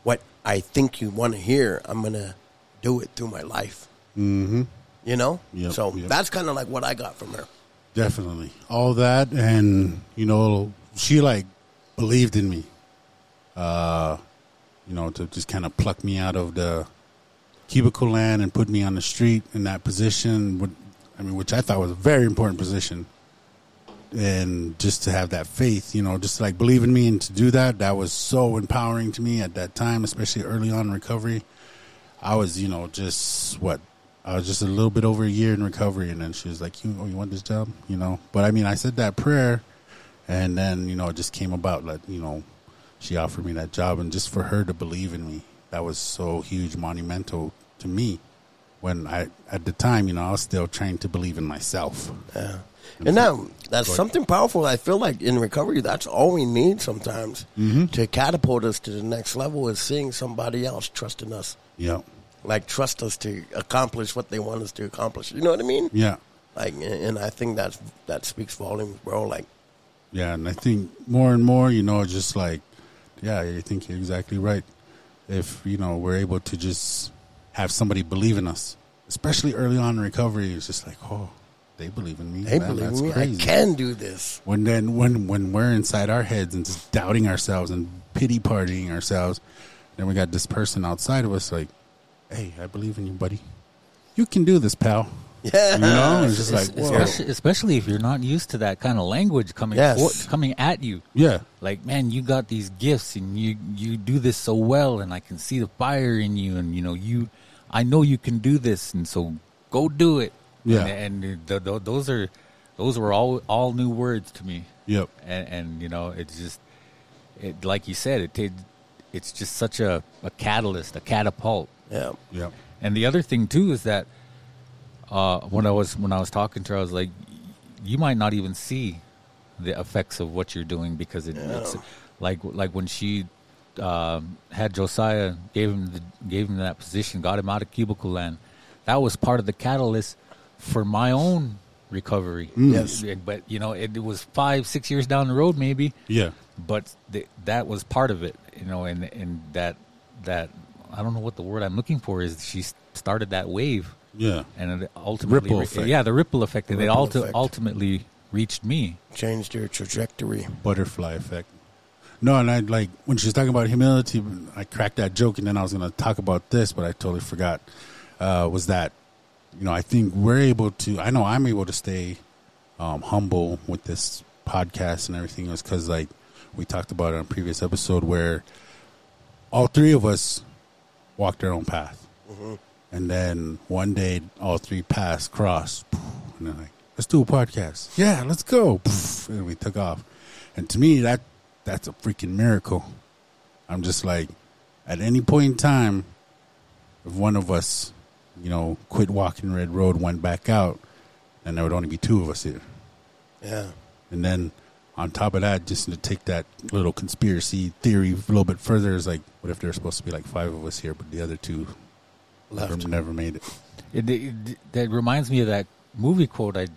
what I think you want to hear. I'm going to do it through my life. Mm-hmm. You know? Yep, so yep. that's kind of like what I got from her. Definitely. All that and you know, she like believed in me. Uh you know, to just kind of pluck me out of the cubicle land and put me on the street in that position I mean, which I thought was a very important position. And just to have that faith, you know, just like believe in me and to do that, that was so empowering to me at that time, especially early on in recovery. I was, you know, just what I was just a little bit over a year in recovery, and then she was like, "You, oh, you want this job?" You know. But I mean, I said that prayer, and then you know, it just came about. Like you know, she offered me that job, and just for her to believe in me, that was so huge, monumental to me. When I at the time, you know, I was still trying to believe in myself. Yeah. And now that's Go ahead. something powerful. I feel like in recovery, that's all we need sometimes Mm-hmm. to catapult us to the next level is seeing somebody else trusting us, Yeah, like trust us to accomplish what they want us to accomplish. You know what I mean? yeah, Like, and and I think that's that speaks volumes, bro. Like, yeah. And I think more and more, you know, just like, yeah, I think you're exactly right. If you know, we're able to just have somebody believe in us, especially early on in recovery, it's just like, oh, they believe in me. they Man, believe that's me. crazy. I can do this. When then when when we're inside our heads and just doubting ourselves and pity partying ourselves, then we got this person outside of us like, hey, I believe in you, buddy. You can do this, pal. Yeah. You know, it's just like, especially, especially if you're not used to that kind of language coming Yes. for, coming at you. yeah, Like, man, you got these gifts and you you do this so well, and I can see the fire in you, and you know you, I know you can do this, and so go do it. Yeah. and, and th- th- those are those were all all new words to me. yep, and, and you know it's just it like you said it, it it's just such a, a catalyst a catapult Yeah. yeah. and the other thing too is that uh, when I was when I was talking to her I was like you might not even see the effects of what you're doing because it, it's like like when she um, had Josiah gave him the, gave him that position got him out of cubicle land that was part of the catalyst for my own recovery. Yes. But you know, it, it was five, six years down the road, maybe. Yeah. But th- that was part of it, you know, and and that that I don't know what the word I'm looking for is. She started that wave, Yeah. and it ultimately, Ripple effect. yeah, the ripple effect, and it Ripple ulti- effect. ultimately reached me. Changed your trajectory. Butterfly effect. No, and I like when she's talking about humility. I cracked that joke, and then I was going to talk about this, but I totally forgot. Uh, was that you know I think we're able to. I know I'm able to stay um, humble with this podcast and everything else because like we talked about it on a previous episode where all three of us walked our own path, and then one day all three paths crossed, and they're like, "Let's do a podcast." Yeah, let's go, and we took off. And to me, that that's a freaking miracle. I'm just like, at any point in time, if one of us, you know, quit walking Red Road, went back out, then there would only be two of us here. Yeah. And then on top of that, just to take that little conspiracy theory a little bit further, is like, what if there's supposed to be like five of us here, but the other two Left. never made it? It, it, that reminds me of that movie quote I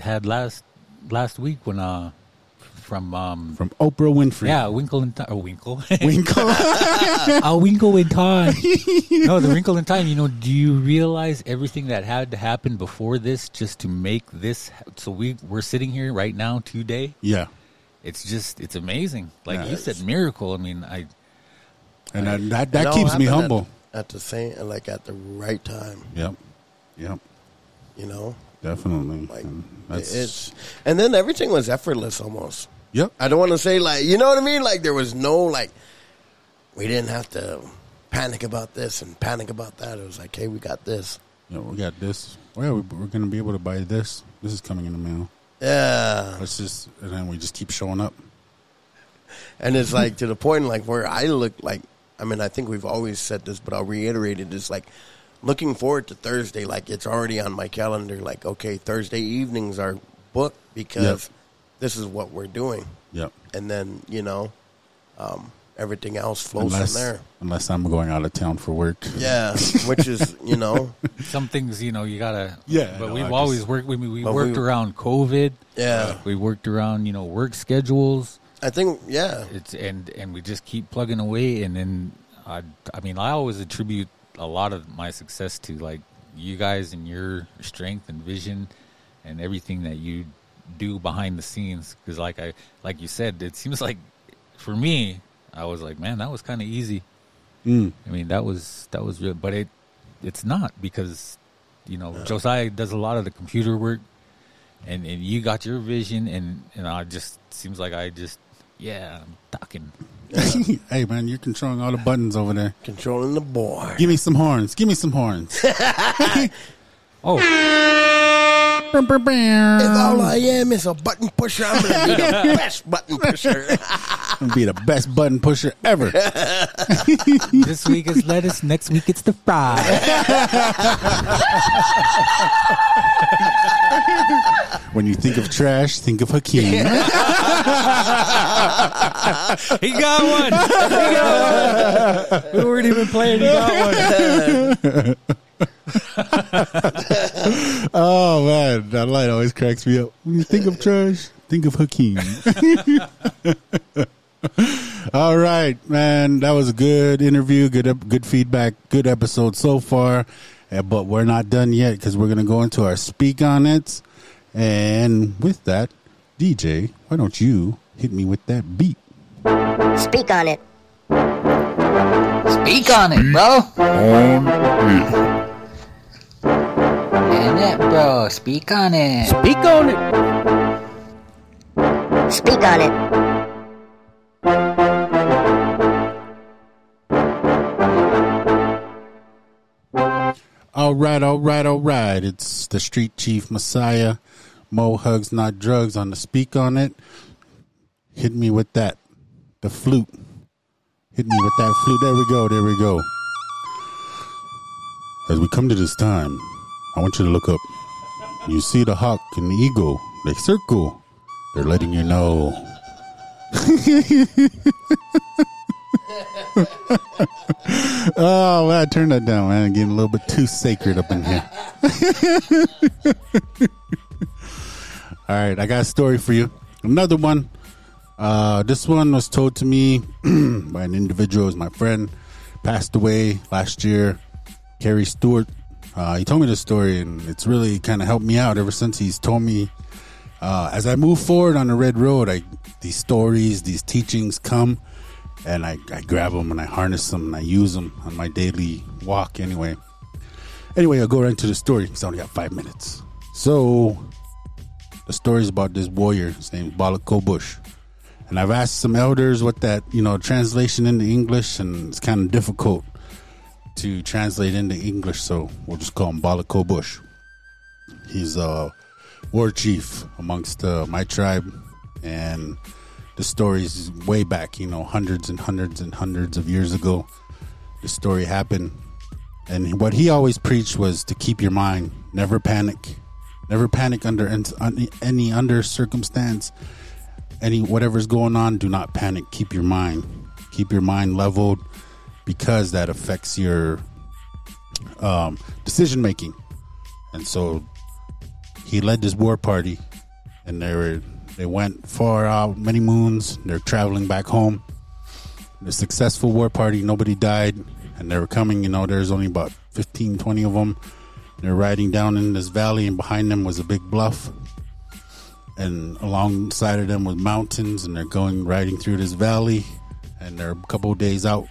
had last last week when uh from um From Oprah Winfrey. yeah Winkle in Time or Winkle Winkle. a Winkle in Time. no, the Wrinkle in Time. You know, do you realize everything that had to happen before this just to make this? So we we're sitting here right now today. yeah. It's just it's amazing. Like Yeah. you said, miracle. I mean, I And that, that, that keeps me happened humble. At, the same, like at the right time, Yep. Yep. you know? Definitely. Like, And that's, it's, and then everything was effortless almost. yep. I don't want to say like, you know what I mean? Like there was no like, we didn't have to panic about this and panic about that. It was like, hey, we got this. Know, we got this. Oh, yeah, we, we're going to be able to buy this. This is coming in the mail. Yeah. Let's just, and then we just keep showing up. And it's like to the point like where I look like I mean I think we've always said this, but I'll reiterate it. It's like looking forward to Thursday. Like it's already on my calendar. Like okay, Thursday evenings are booked because Yep. this is what we're doing. Yep. And then you know, um, everything else flows Unless, from there. unless I'm going out of town for work. Yeah, which is you know, some things you know you gotta. Yeah, but no, we've I always just- worked. We we worked we- around COVID. yeah. We worked around you know work schedules. I think yeah, It's and and we just keep plugging away, and then I I mean I always attribute a lot of my success to like you guys and your strength and vision and everything that you do behind the scenes. Because like I like you said it seems like for me I was like man that was kind of easy. Mm. I mean that was that was real but it it's not because you know Josiah does a lot of the computer work and and you got your vision and and I just seems like I just yeah I'm talking hey, man, you're controlling all the buttons over there. controlling the boy. Give me some horns. Give me some horns. oh If all I am is a button pusher, I'm gonna be the best button pusher. I'm gonna be the best button pusher ever. this week is lettuce next week it's the fry When you think of trash, think of Hakeem. he got one we weren't even playing he got one oh man, that light always cracks me up. When you think of trash, think of Hakeem. All right, man, that was a good interview, good good feedback, good episode so far. Uh, but we're not done yet because we're gonna go into our speak on it. And with that, DJ, why don't you hit me with that beat? Speak on it. Speak on it, bro. In it, bro. Speak on it. speak on it Speak on it. All right, all right, all right. It's the Street Chief Messiah. Mo Hugs Not Drugs on the speak on it. Hit me with that. The flute. Hit me with that flute. There we go, there we go. As we come to this time, I want you to look up. You see the hawk and the eagle. They circle. They're letting you know. oh man, turn that down, man. Getting a little bit too sacred up in here. All right, I got a story for you. Another one. Uh, this one was told to me by an individual, is my friend, passed away last year. Kerry Stewart. Uh, he told me this story, and it's really kind of helped me out ever since he's told me. Uh, as I move forward on the red road, I these stories, these teachings come, and I, I grab them and I harness them and I use them on my daily walk. Anyway, anyway, I'll go right into the story. It's only got five minutes. So, the stories about this warrior. His name's Balako Bush. And I've asked some elders what that, you know, translation into English, and it's kind of difficult to translate into English, so we'll just call him Balako Bush. He's a war chief amongst uh, my tribe, and the story's way back, you know, hundreds and hundreds and hundreds of years ago. The story happened, and what he always preached was to keep your mind, never panic, never panic under any, under circumstance, any whatever's going on. Do not panic. Keep your mind, keep your mind leveled, because that affects your um, decision making. And so he led this war party, and they were they went far out, many moons. They're traveling back home. The successful war party, nobody died, and they were coming. You know, there's only about 15, 20 of them. They're riding down in this valley, and behind them was a big bluff, and alongside of them was mountains, and they're going riding through this valley, and they're a couple days out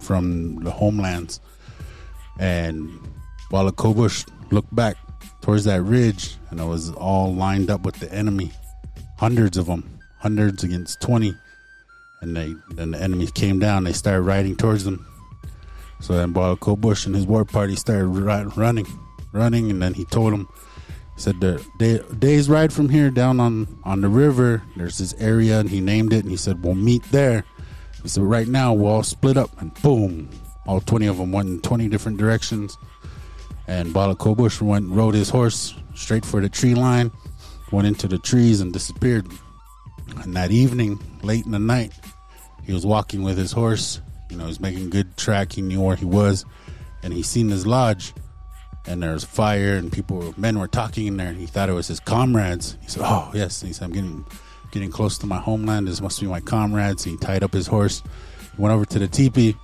from the homelands. And while Kobush looked back towards that ridge, and it was all lined up with the enemy, hundreds of them, hundreds against twenty, and they then the enemy came down. They started riding towards them. So then Bush and his war party started running, running, and then he told he said the day, day's ride from here down on on the river. There's this area, and he named it, and he said we'll meet there. He said right now we'll all split up, and boom, all twenty of them went in twenty different directions. And Balako Bush went rode his horse straight for the tree line, went into the trees and disappeared. And that evening, late in the night, he was walking with his horse. You know, he's making good track. He knew where he was, and he seen his lodge. And there was fire, and people, men were talking in there. And he thought it was his comrades. He said, "Oh yes." And he said, "I'm getting, getting close to my homeland. This must be my comrades." And he tied up his horse, went over to the teepee,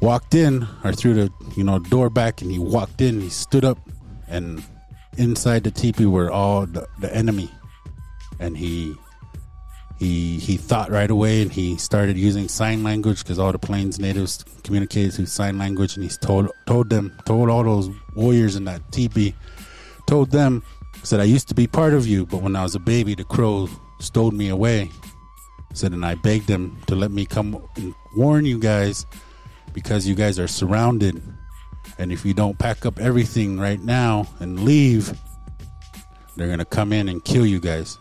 walked in or through the you know door back, and he walked in. He stood up, and inside the teepee were all the, the enemy, and he he he thought right away and he started using sign language because all the plains natives communicated through sign language and he's told told them told all those warriors in that teepee told them said i used to be part of you but when i was a baby the crow stole me away. Said and i begged them to let me come and warn you guys because you guys are surrounded. And if you don't pack up everything right now and leave they're gonna come in and kill you guys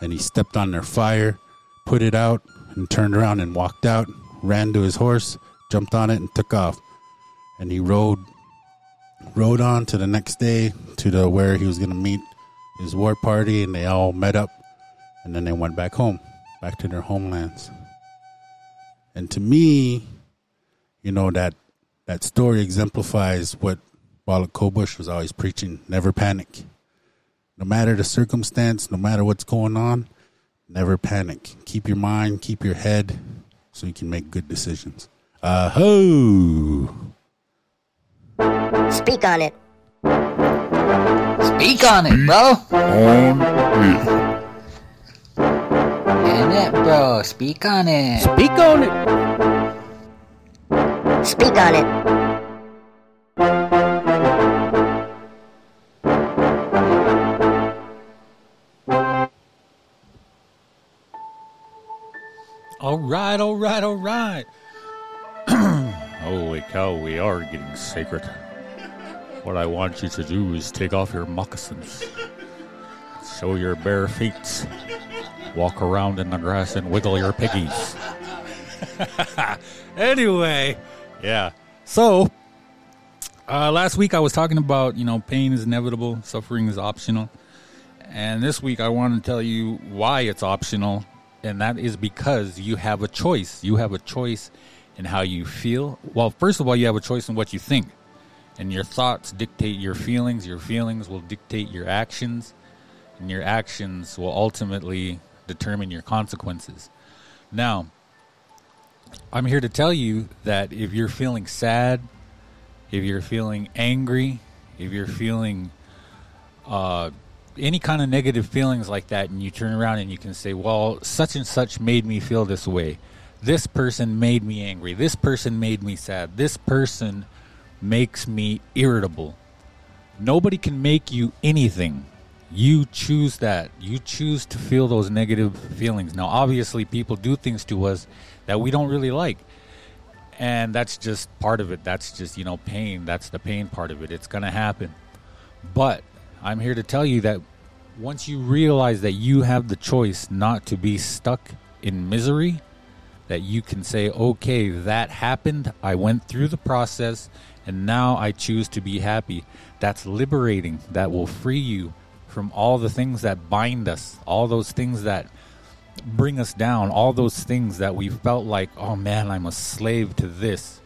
and he stepped on their fire, put it out, and turned around and walked out, ran to his horse, jumped on it, and took off. And he rode rode on to the next day to the where he was going to meet his war party, and they all met up, and then they went back home, back to their homelands. And to me, you know that that story exemplifies what Balako Bush was always preaching: never panic no matter the circumstance, no matter what's going on, never panic. Keep your mind, keep your head, so you can make good decisions. Uh ho! Speak on it. Speak on it, bro. On it. And it, bro. Speak on it. Speak on it. Speak on it. All right, all right, all right. Holy cow, we are getting sacred. What I want you to do is take off your moccasins, show your bare feet, walk around in the grass and wiggle your piggies. anyway, yeah. So, uh, last week I was talking about, you know, pain is inevitable, suffering is optional. And this week I want to tell you why it's optional and that is because you have a choice. You have a choice in how you feel. Well, first of all, you have a choice in what you think, and your thoughts dictate your feelings. Your feelings will dictate your actions, and your actions will ultimately determine your consequences. Now, I'm here to tell you that if you're feeling sad, if you're feeling angry, if you're feeling uh, any kind of negative feelings like that, and you turn around and you can say, Well, such and such made me feel this way. This person made me angry. This person made me sad. This person makes me irritable. Nobody can make you anything. You choose that. You choose to feel those negative feelings. Now, obviously, people do things to us that we don't really like. And that's just part of it. That's just, you know, pain. That's the pain part of it. It's going to happen. But I'm here to tell you that once you realize that you have the choice not to be stuck in misery, that you can say, okay, that happened. I went through the process and now I choose to be happy. That's liberating. That will free you from all the things that bind us, all those things that bring us down, all those things that we felt like, oh man, I'm a slave to this.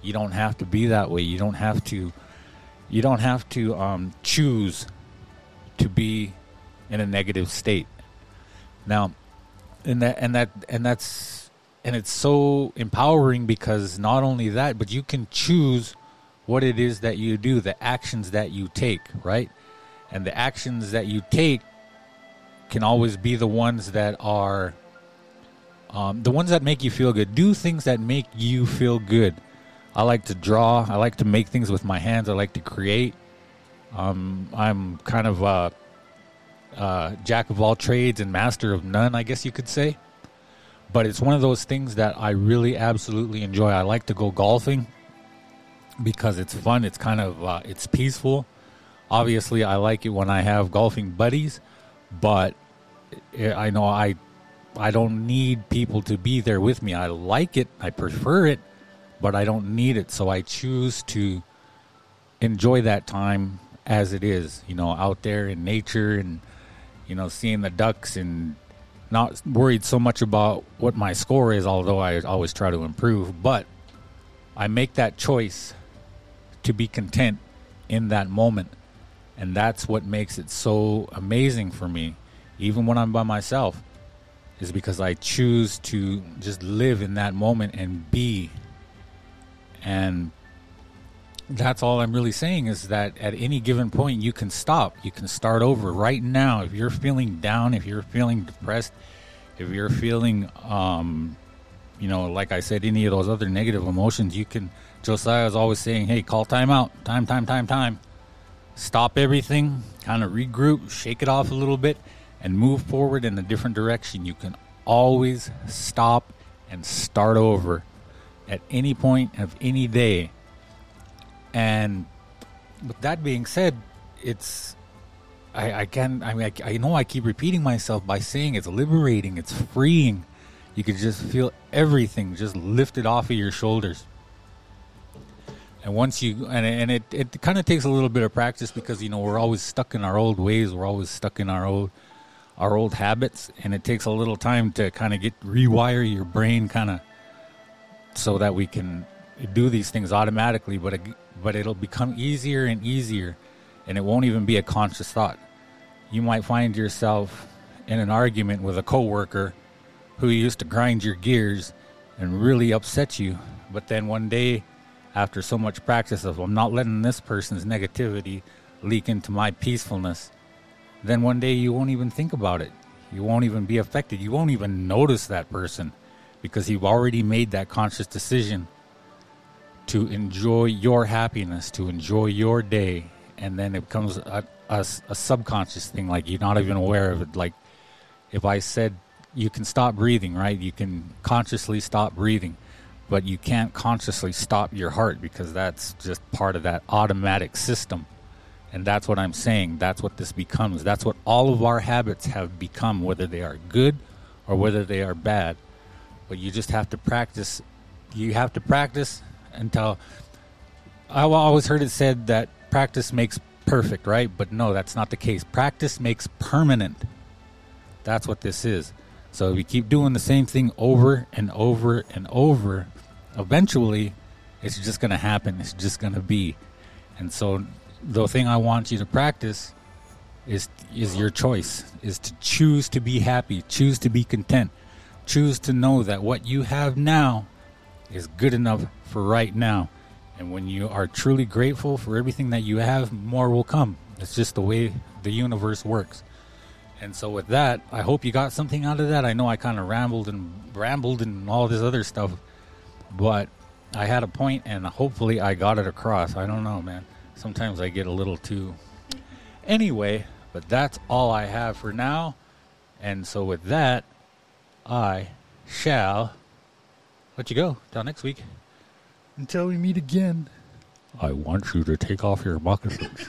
You don't have to be that way. You don't have to. You don't have to um, choose to be in a negative state. Now, and that and that and that's and it's so empowering because not only that, but you can choose what it is that you do, the actions that you take, right? And the actions that you take can always be the ones that are um, the ones that make you feel good. Do things that make you feel good. I like to draw. I like to make things with my hands. I like to create. Um, I'm kind of a, a jack of all trades and master of none, I guess you could say. But it's one of those things that I really absolutely enjoy. I like to go golfing because it's fun. It's kind of uh, it's peaceful. Obviously, I like it when I have golfing buddies, but I know I I don't need people to be there with me. I like it. I prefer it, but I don't need it. So I choose to enjoy that time as it is, you know, out there in nature and you know, seeing the ducks and not worried so much about what my score is, although I always try to improve, but I make that choice to be content in that moment. And that's what makes it so amazing for me, even when I'm by myself, is because I choose to just live in that moment and be. And that's all I'm really saying is that at any given point, you can stop. You can start over right now. If you're feeling down, if you're feeling depressed, if you're feeling, um, you know, like I said, any of those other negative emotions, you can. Josiah is always saying, hey, call time out. Time, time, time, time. Stop everything, kind of regroup, shake it off a little bit, and move forward in a different direction. You can always stop and start over at any point of any day. And with that being said, it's I, I can I mean I, I know I keep repeating myself by saying it's liberating, it's freeing. You can just feel everything just lifted off of your shoulders. And once you and and it it kind of takes a little bit of practice because you know we're always stuck in our old ways, we're always stuck in our old our old habits, and it takes a little time to kind of get rewire your brain, kind of so that we can do these things automatically. But but it'll become easier and easier, and it won't even be a conscious thought. You might find yourself in an argument with a coworker who used to grind your gears and really upset you, but then one day, after so much practice of I'm not letting this person's negativity leak into my peacefulness, then one day you won't even think about it. You won't even be affected. You won't even notice that person because you've already made that conscious decision to enjoy your happiness, to enjoy your day, and then it becomes a, a, a, subconscious thing. Like you're not even aware of it. Like if I said you can stop breathing, right? You can consciously stop breathing, but you can't consciously stop your heart because that's just part of that automatic system. And that's what I'm saying. That's what this becomes. That's what all of our habits have become, whether they are good or whether they are bad. But you just have to practice. You have to practice until I always heard it said that practice makes perfect, right? But no, that's not the case. Practice makes permanent. That's what this is. So if you keep doing the same thing over and over and over, eventually it's just going to happen. It's just going to be. And so the thing I want you to practice is is your choice. Is to choose to be happy, choose to be content, choose to know that what you have now is good enough for right now. And when you are truly grateful for everything that you have, more will come. It's just the way the universe works. And so with that, I hope you got something out of that. I know I kind of rambled and rambled and all this other stuff, but I had a point and hopefully I got it across. I don't know, man. Sometimes I get a little too Anyway, but that's all I have for now. And so with that, I shall let you go. Till next week. Until we meet again. I want you to take off your moccasins.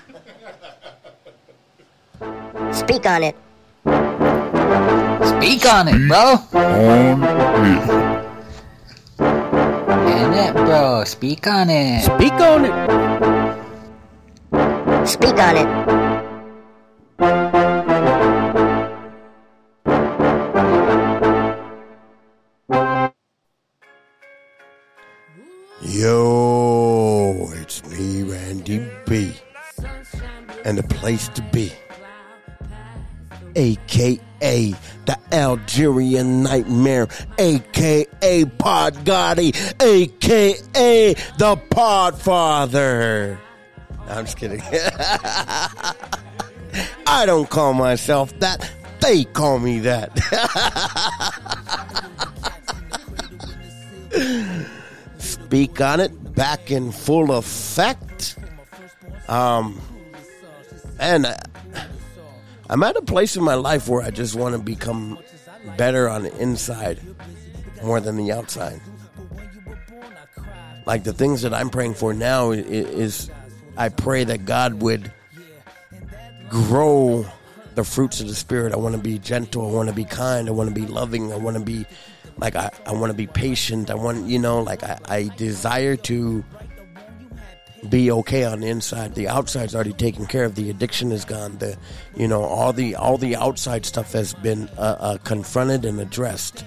Speak on it. Speak on it, bro. On it. And it, bro. Speak on it. Speak on it. Speak on it. Yo, it's me, Randy B. And the place to be. AKA the Algerian Nightmare, AKA Pod Gotti, AKA the Podfather. I'm just kidding. I don't call myself that. They call me that. Speak on it, back in full effect. Um, and uh, I'm at a place in my life where I just want to become better on the inside more than the outside. Like the things that I'm praying for now i- is, I pray that God would grow the fruits of the spirit. I want to be gentle. I want to be kind. I want to be loving. I want to be like I, I want to be patient. I want you know like I, I desire to be okay on the inside. The outside's already taken care of. The addiction is gone. The you know all the all the outside stuff has been uh, uh, confronted and addressed.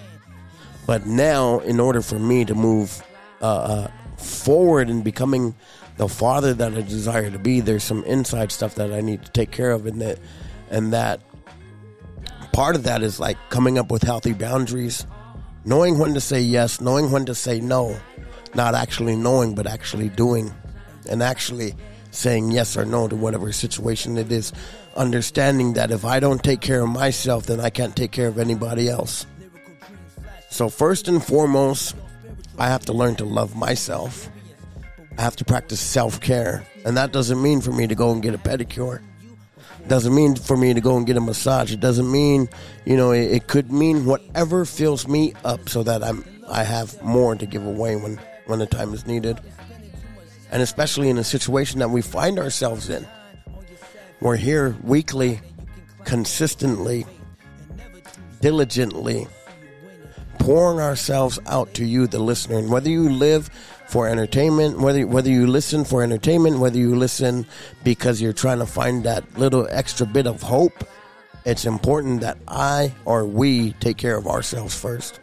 But now, in order for me to move uh, uh, forward in becoming the father that I desire to be, there's some inside stuff that I need to take care of, and that and that part of that is like coming up with healthy boundaries, knowing when to say yes, knowing when to say no, not actually knowing but actually doing, and actually saying yes or no to whatever situation it is, understanding that if I don't take care of myself, then I can't take care of anybody else. So, first and foremost, I have to learn to love myself. I have to practice self care. And that doesn't mean for me to go and get a pedicure. Doesn't mean for me to go and get a massage. It doesn't mean, you know, it, it could mean whatever fills me up so that I'm I have more to give away when when the time is needed. And especially in a situation that we find ourselves in. We're here weekly, consistently, diligently pouring ourselves out to you, the listener. And whether you live for entertainment, whether whether you listen for entertainment, whether you listen because you're trying to find that little extra bit of hope, it's important that I or we take care of ourselves first.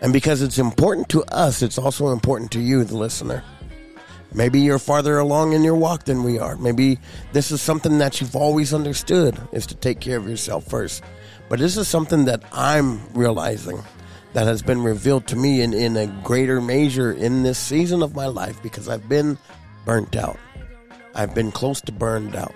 And because it's important to us, it's also important to you, the listener. Maybe you're farther along in your walk than we are. Maybe this is something that you've always understood is to take care of yourself first. But this is something that I'm realizing that has been revealed to me in, in a greater measure in this season of my life because I've been burnt out. I've been close to burned out.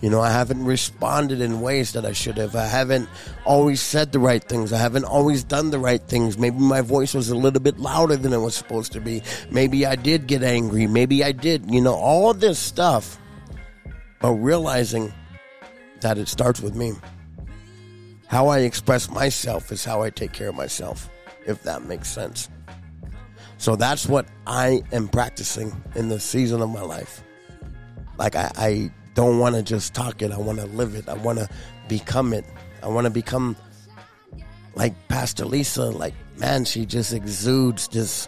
You know, I haven't responded in ways that I should have. I haven't always said the right things. I haven't always done the right things. Maybe my voice was a little bit louder than it was supposed to be. Maybe I did get angry. Maybe I did. You know, all this stuff. But realizing that it starts with me. How I express myself is how I take care of myself, if that makes sense. So that's what I am practicing in this season of my life. Like, I, I don't want to just talk it, I want to live it, I want to become it. I want to become like Pastor Lisa. Like, man, she just exudes this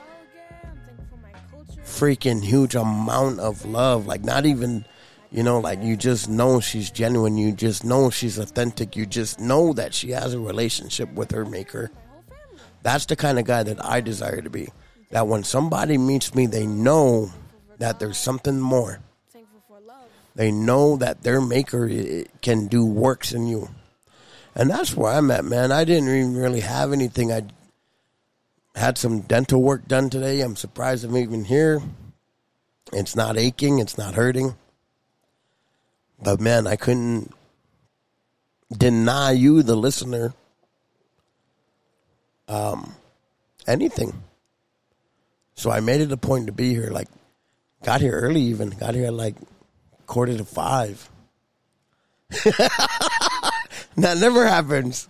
freaking huge amount of love. Like, not even you know, like you just know she's genuine. You just know she's authentic. You just know that she has a relationship with her maker. That's the kind of guy that I desire to be. That when somebody meets me, they know that there's something more. They know that their maker can do works in you. And that's where I'm at, man. I didn't even really have anything. I had some dental work done today. I'm surprised I'm even here. It's not aching, it's not hurting. But man, I couldn't deny you, the listener, um, anything. So I made it a point to be here. Like, got here early, even got here at like quarter to five. that never happens.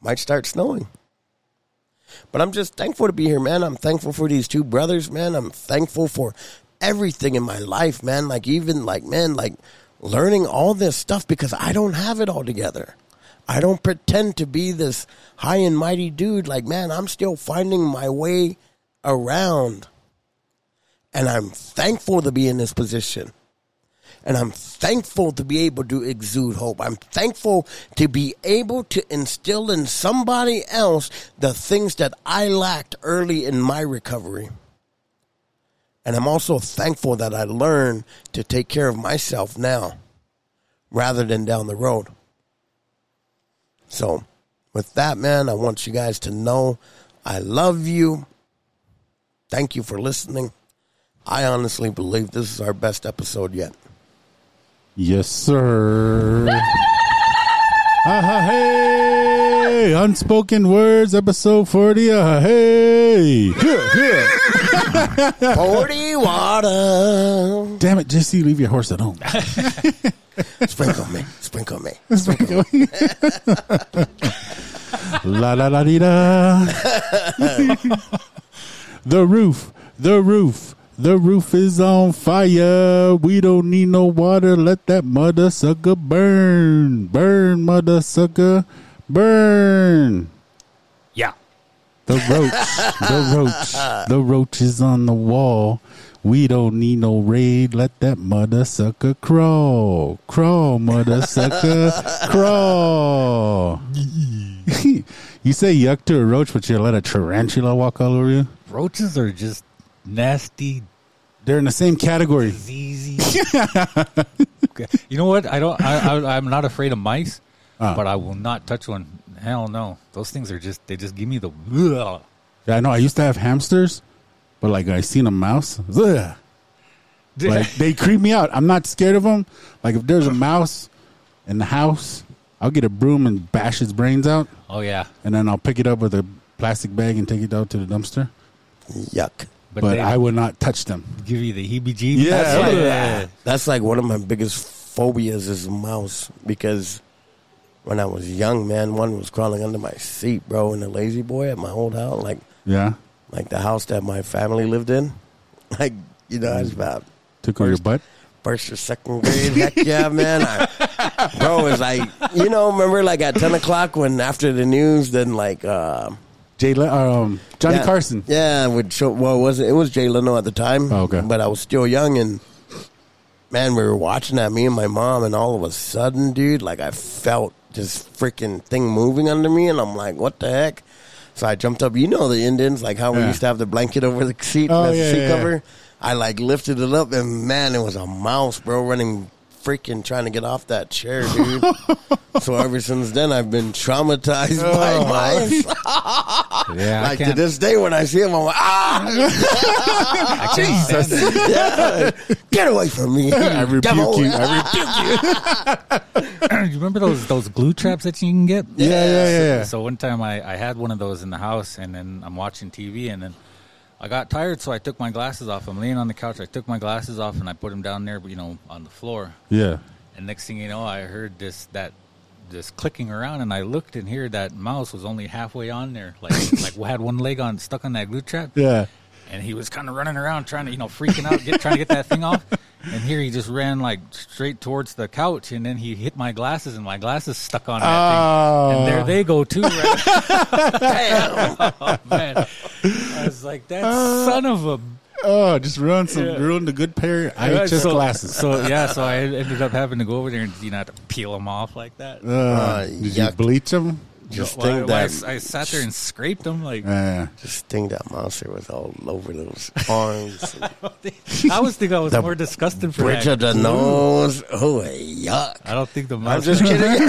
Might start snowing. But I'm just thankful to be here, man. I'm thankful for these two brothers, man. I'm thankful for everything in my life, man. Like even like man, like learning all this stuff because I don't have it all together. I don't pretend to be this high and mighty dude. Like, man, I'm still finding my way around. And I'm thankful to be in this position. And I'm thankful to be able to exude hope. I'm thankful to be able to instill in somebody else the things that I lacked early in my recovery. And I'm also thankful that I learned to take care of myself now rather than down the road. So, with that, man, I want you guys to know I love you. Thank you for listening. I honestly believe this is our best episode yet. Yes, sir. ah, hey, unspoken words, episode forty. Ah, hey, 40 water. Damn it, Jesse, leave your horse at home. Sprinkle me. Sprinkle me. Sprinkle me. la la la dee da. the roof, the roof, the roof is on fire. We don't need no water. Let that mother sucker burn, burn, mother sucker, burn. The roach, the roach, the roach is on the wall. We don't need no raid. Let that mother sucker crawl, crawl, mother sucker, crawl. you say yuck to a roach, but you let a tarantula walk all over you. Roaches are just nasty, They're in the same category. You know what? I don't. I, I, I'm not afraid of mice, Ah. but I will not touch one. Hell no. Those things are just. They just give me the. Ugh. Yeah, I know. I used to have hamsters, but like I seen a mouse, ugh. like they creep me out. I'm not scared of them. Like if there's a mouse in the house, I'll get a broom and bash its brains out, Oh yeah. and then I'll pick it up with a plastic bag and take it out to the dumpster. Yuck. But, But I would not touch them. give you the heebie-jeebies. Yeah. That's Yeah. like, that's like one of my biggest phobias is a mouse because when I was young, man, one was crawling under my seat, bro, in the lazy boy at my old house, like Yeah, like the house that my family lived in. Like, you know, I was about took on your butt. first or second grade. Heck yeah, man. I, bro, it was like, you know, remember like at 10 o'clock when after the news, then like, uh, Jay, Le- um, Johnny yeah, Carson. Yeah, would show. Well, it wasn't it was Jay Leno at the time? Oh, okay. but I was still young, and man, we were watching that me and my mom, and all of a sudden, dude, like I felt this freaking thing moving under me, and I'm like, what the heck? So I jumped up. You know the Indians, like how we Yeah. used to have the blanket over the seat, Oh, as yeah, the seat yeah, cover. I like lifted it up, and man, it was a mouse, bro, running. Freaking trying to get off that chair, dude. so ever since then, I've been traumatized by Oh. mice. Yeah. Like to this day, when I see him, I'm like, ah, I can't stand it. yeah, get away from me, I rebuke devil. you. I rebuke you you remember those those glue traps that you can get? Yeah, yeah, yeah, yeah. So one time I, I had one of those in the house, and then I'm watching TV, and then I got tired, so I took my glasses off. I'm laying on the couch. I took my glasses off, and I put them down there, you know, on the floor. Yeah. And next thing you know, I heard this that this clicking around, and I looked, and here that mouse was only halfway on there, like like had one leg on stuck on that glue trap. Yeah. and he was kind of running around trying to you know freaking out get trying to get that thing off and here he just ran like straight towards the couch and then he hit my glasses and my glasses stuck on that Oh. thing and there they go too right? Oh, man i was like that son of a Oh, just ruined some Yeah. ruin the good pair of IHS so, glasses. so yeah so i ended up having to go over there and you know have to peel them off like that Uh, Uh, did you yuck. bleach them? Just Why- think why that I, I sat there and scraped them like Yeah. just think that monster was all over those arms, I was thinking I was The more disgusting for bridge that. of the nose. Oh, yuck! I don't think the I'm just kidding.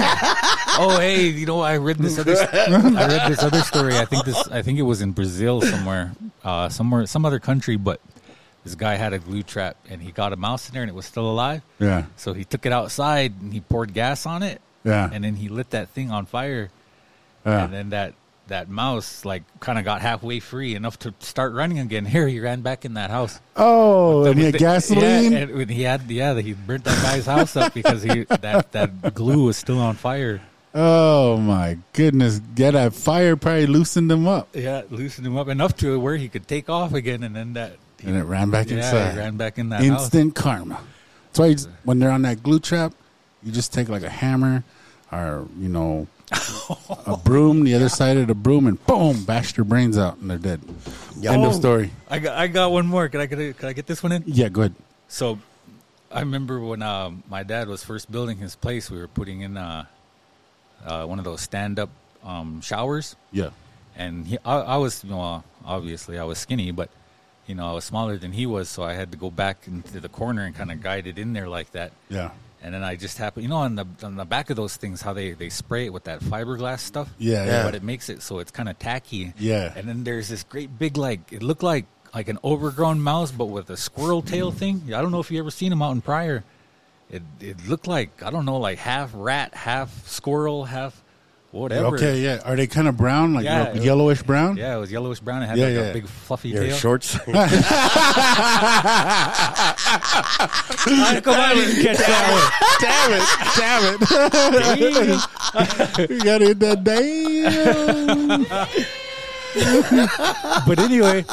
oh, hey, you know, I read this other. I read this other story. I think this. I think it was in Brazil somewhere, uh, somewhere, some other country. But this guy had a glue trap, and he got a mouse in there, and it was still alive. Yeah. So he took it outside, and he poured gas on it. Yeah. And then he lit that thing on fire, Yeah. and then that that mouse like kind of got halfway free enough to start running again. Here, he ran back in that house. Oh, and he had The- gasoline. Yeah, and he had yeah, he burnt that guy's house up because he that that glue was still on fire. oh my goodness! Get that fire probably loosened him up, Yeah, loosened him up enough to where he could take off again, and then that and it ran back yeah, inside. ran back in that house. Instant karma. That's why you when they're on that glue trap, you just take like a hammer or you know a broom, the other side of the broom, and boom, bash their brains out, and they're dead. End of story. I got I got one more. Can I get a, can I get this one in? Yeah, good. So, I remember when um, my dad was first building his place, we were putting in uh, uh, one of those stand up um, showers. Yeah, and he, I, I was, you know, obviously I was skinny, but you know, I was smaller than he was, so I had to go back into the corner and kind of guide it in there like that. yeah, And then I just happen, you know, on the on the back of those things, how they they spray it with that fiberglass stuff. Yeah, yeah. But it makes it so it's kind of tacky. Yeah. And then there's this great big like it looked like like an overgrown mouse, but with a squirrel tail mm. thing. I don't know if you ever seen them out in Pryor. It it looked like I don't know, like half rat, half squirrel, half whatever. Okay, yeah. Are they kind of brown, like Yeah, was- yellowish brown? Yeah, it was yellowish brown. It had Yeah, like yeah. a big fluffy Your tail. shorts. Ah, Come on, didn't catch that Damn it! Damn it! you got it that damn. But anyway,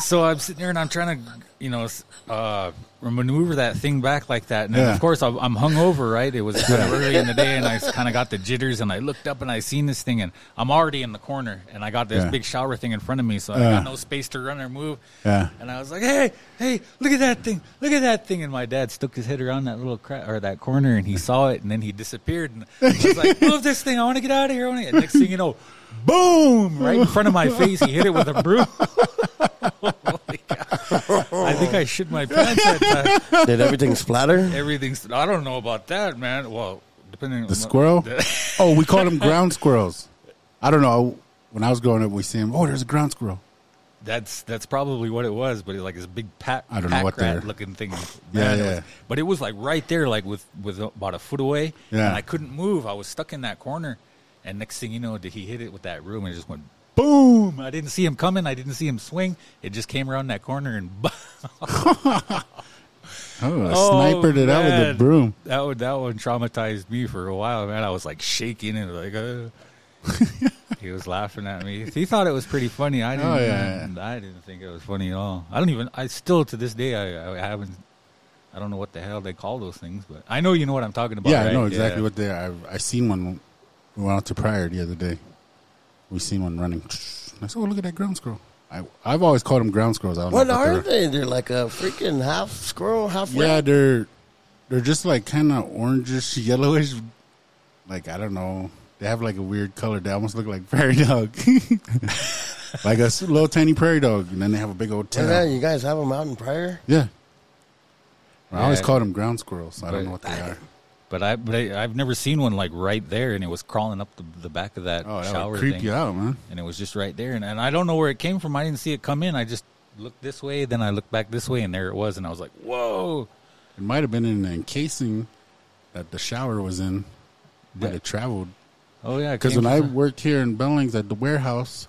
so I'm sitting there and I'm trying to, you know, uh, maneuver that thing back like that. And then, Yeah. of course, I'm, hungover, right? It was kind of early in the day, and I kind of got the jitters. And I looked up and I seen this thing, and I'm already in the corner, and I got this Yeah. big shower thing in front of me, so I Yeah. got no space to run or move. Yeah. And I was like, "Hey, hey, look at that thing! Look at that thing!" And my dad stuck his head around that little cra- or that corner, and he saw it, and then he disappeared. And I was like, "Move this thing! I want to get out of here!" I wanna-" And next thing you know, boom! Right in front of my face, he hit it with a broom. Oh I think I shit my pants that. Did everything splatter? Everything's. I don't know about that, man. Well, depending on The squirrel? oh, we called them ground squirrels. I don't know. When I was growing up, we see them. Oh, there's a ground squirrel. That's that's probably what it was, but it, like this big pack, I don't know what rat they're- looking thing. Yeah, Man, it yeah. was- but it was like right there, like with with about a foot away, Yeah. and I couldn't move. I was stuck in that corner, and next thing you know, did he hit it with that room and it just went boom? I didn't see him coming. I didn't see him swing. It just came around that corner and. Oh, I Oh, snipered it out with a broom. That one, that one traumatized me for a while, man. I was like shaking and like, uh. he was laughing at me. He thought it was pretty funny. I didn't. Oh, yeah, I didn't think it was funny at all. I don't even. I still to this day, I, I haven't. I don't know what the hell they call those things, but I know you know what I'm talking about. yeah, I know exactly Yeah. what they are. I, I seen one. We went out to Pryor the other day. We seen one running. I said, "Oh, look at that ground squirrel." I, I've always called them ground squirrels. I don't What know are they're- they? They're like a freaking half squirrel, half Yeah, rat. they're they're just like kind of orangish, yellowish. Like I don't know. They have like a weird color. They almost look like prairie dog, like a little tiny prairie dog, and then they have a big old tail. Yeah, you guys have them out in Pryor? Yeah. I always Yeah. called them ground squirrels. I don't know what they are. But I, but I, I've never seen one like right there, and it was crawling up the, the back of that Oh, that shower would creep thing. you out, man. and it was just right there. And, and I don't know where it came from. I didn't see it come in. I just looked this way, then I looked back this way, and there it was. And I was like, "Whoa!" It might have been in the encasing that the shower was in, but Yeah. it traveled. Oh yeah, Because when I from- worked here in Billings at the warehouse,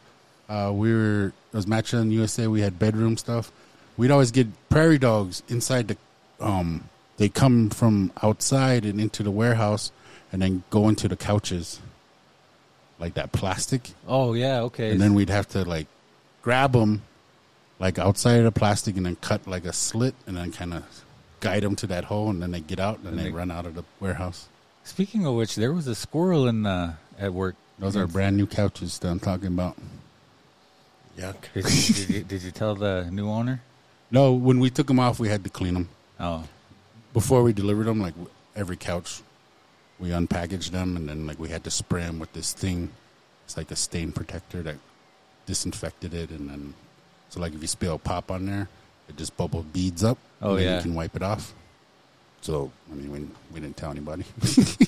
uh, we were it was Matcha USA. We had bedroom stuff. We'd always get prairie dogs inside the. Um, they come from outside and into the warehouse, and then go into the couches, like that plastic. oh yeah, okay. And then we'd have to like grab them, like outside of the plastic, and then cut like a slit, and then kind of guide them to that hole, and then they get out, and And they they- run out of the warehouse. Speaking of which, there was a squirrel in uh, at work. Those are brand new couches that I'm talking about. Yuck. Did you, did, you, did you tell the new owner? No, when we took them off, we had to clean them Oh, before we delivered them. Like every couch, we unpackaged them, and then like we had to spray them with this thing. It's like a stain protector that disinfected it, and then so like if you spill pop on there, it just bubble beads up. Oh, and then yeah. you can wipe it off. So I mean, we we didn't tell anybody.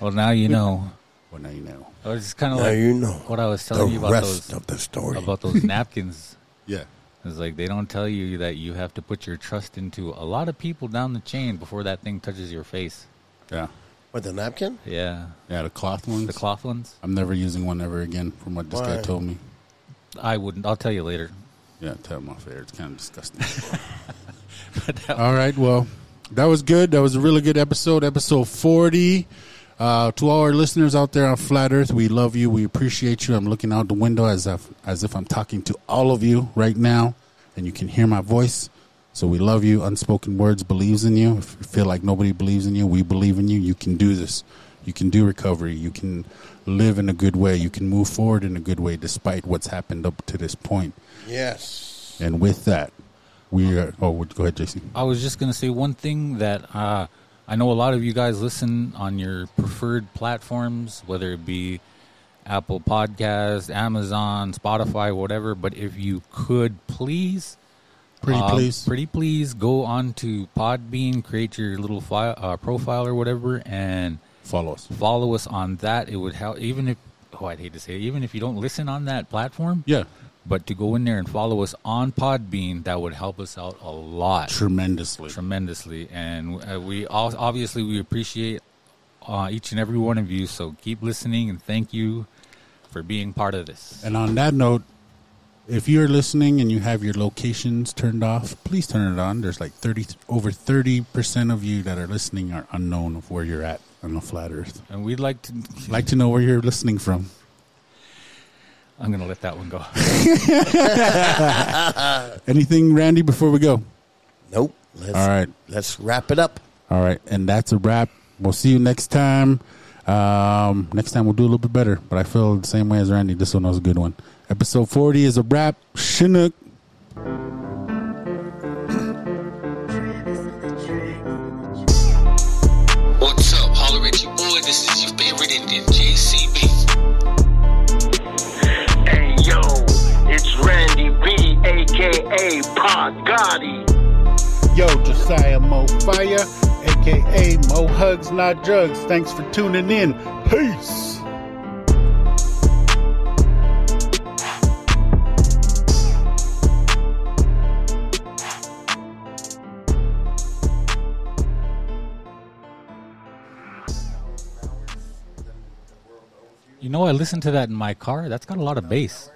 Well, now you know. well, now you know. Oh, It's kind of like you know what I was the telling you about rest those of the story. about those napkins. Yeah. It's like they don't tell you that you have to put your trust into a lot of people down the chain before that thing touches your face. Yeah. With the napkin? Yeah, Yeah, the cloth ones. the cloth ones. I'm never using one ever again, from what this guy told me. I wouldn't. I'll tell you later. Yeah, tell him off air. It's kind of disgusting. All right, well, that was good. That was a really good episode, episode 40. Uh, to all our listeners out there on Flat Earth, we love you. We appreciate you. I'm looking out the window as if, as if I'm talking to all of you right now, and you can hear my voice. So we love you. Unspoken Words believes in you. If you feel like nobody believes in you, we believe in you. You can do this. You can do recovery. You can live in a good way. You can move forward in a good way despite what's happened up to this point. Yes. And with that, we are. Oh, go ahead, JC. I was just going to say one thing that uh, I know a lot of you guys listen on your preferred platforms, whether it be Apple Podcast, Amazon, Spotify, whatever. But if you could please, Pretty uh, please. pretty please, go on to Podbean, create your little file, uh, profile or whatever, and Follow us. follow us on that. It would help, even if oh, I'd hate to say, it, even if you don't listen on that platform, Yeah, but to go in there and follow us on Podbean, that would help us out a lot tremendously. tremendously, and uh, we all, obviously we appreciate uh, each and every one of you. So keep listening, and thank you for being part of this. And on that note, if you're listening and you have your locations turned off, please turn it on. There's like thirty over thirty percent of you that are listening are unknown of where you're at on the flat Earth. And we'd like to. Like to know where you're listening from. I'm gonna let that one go. Anything, Randy, before we go? Nope. Let's, All right. Let's wrap it up. All right, and that's a wrap. We'll see you next time. Um, next time we'll do a little bit better, but I feel the same way as Randy. This one was a good one. Episode 40 is a wrap. Chinook. Aka Pod Gotti. Yo, Josiah Mo Fire, aka Mo Hugs Not Drugs. Thanks for tuning in. Peace. You know, I listened to that in my car. That's got a lot of bass.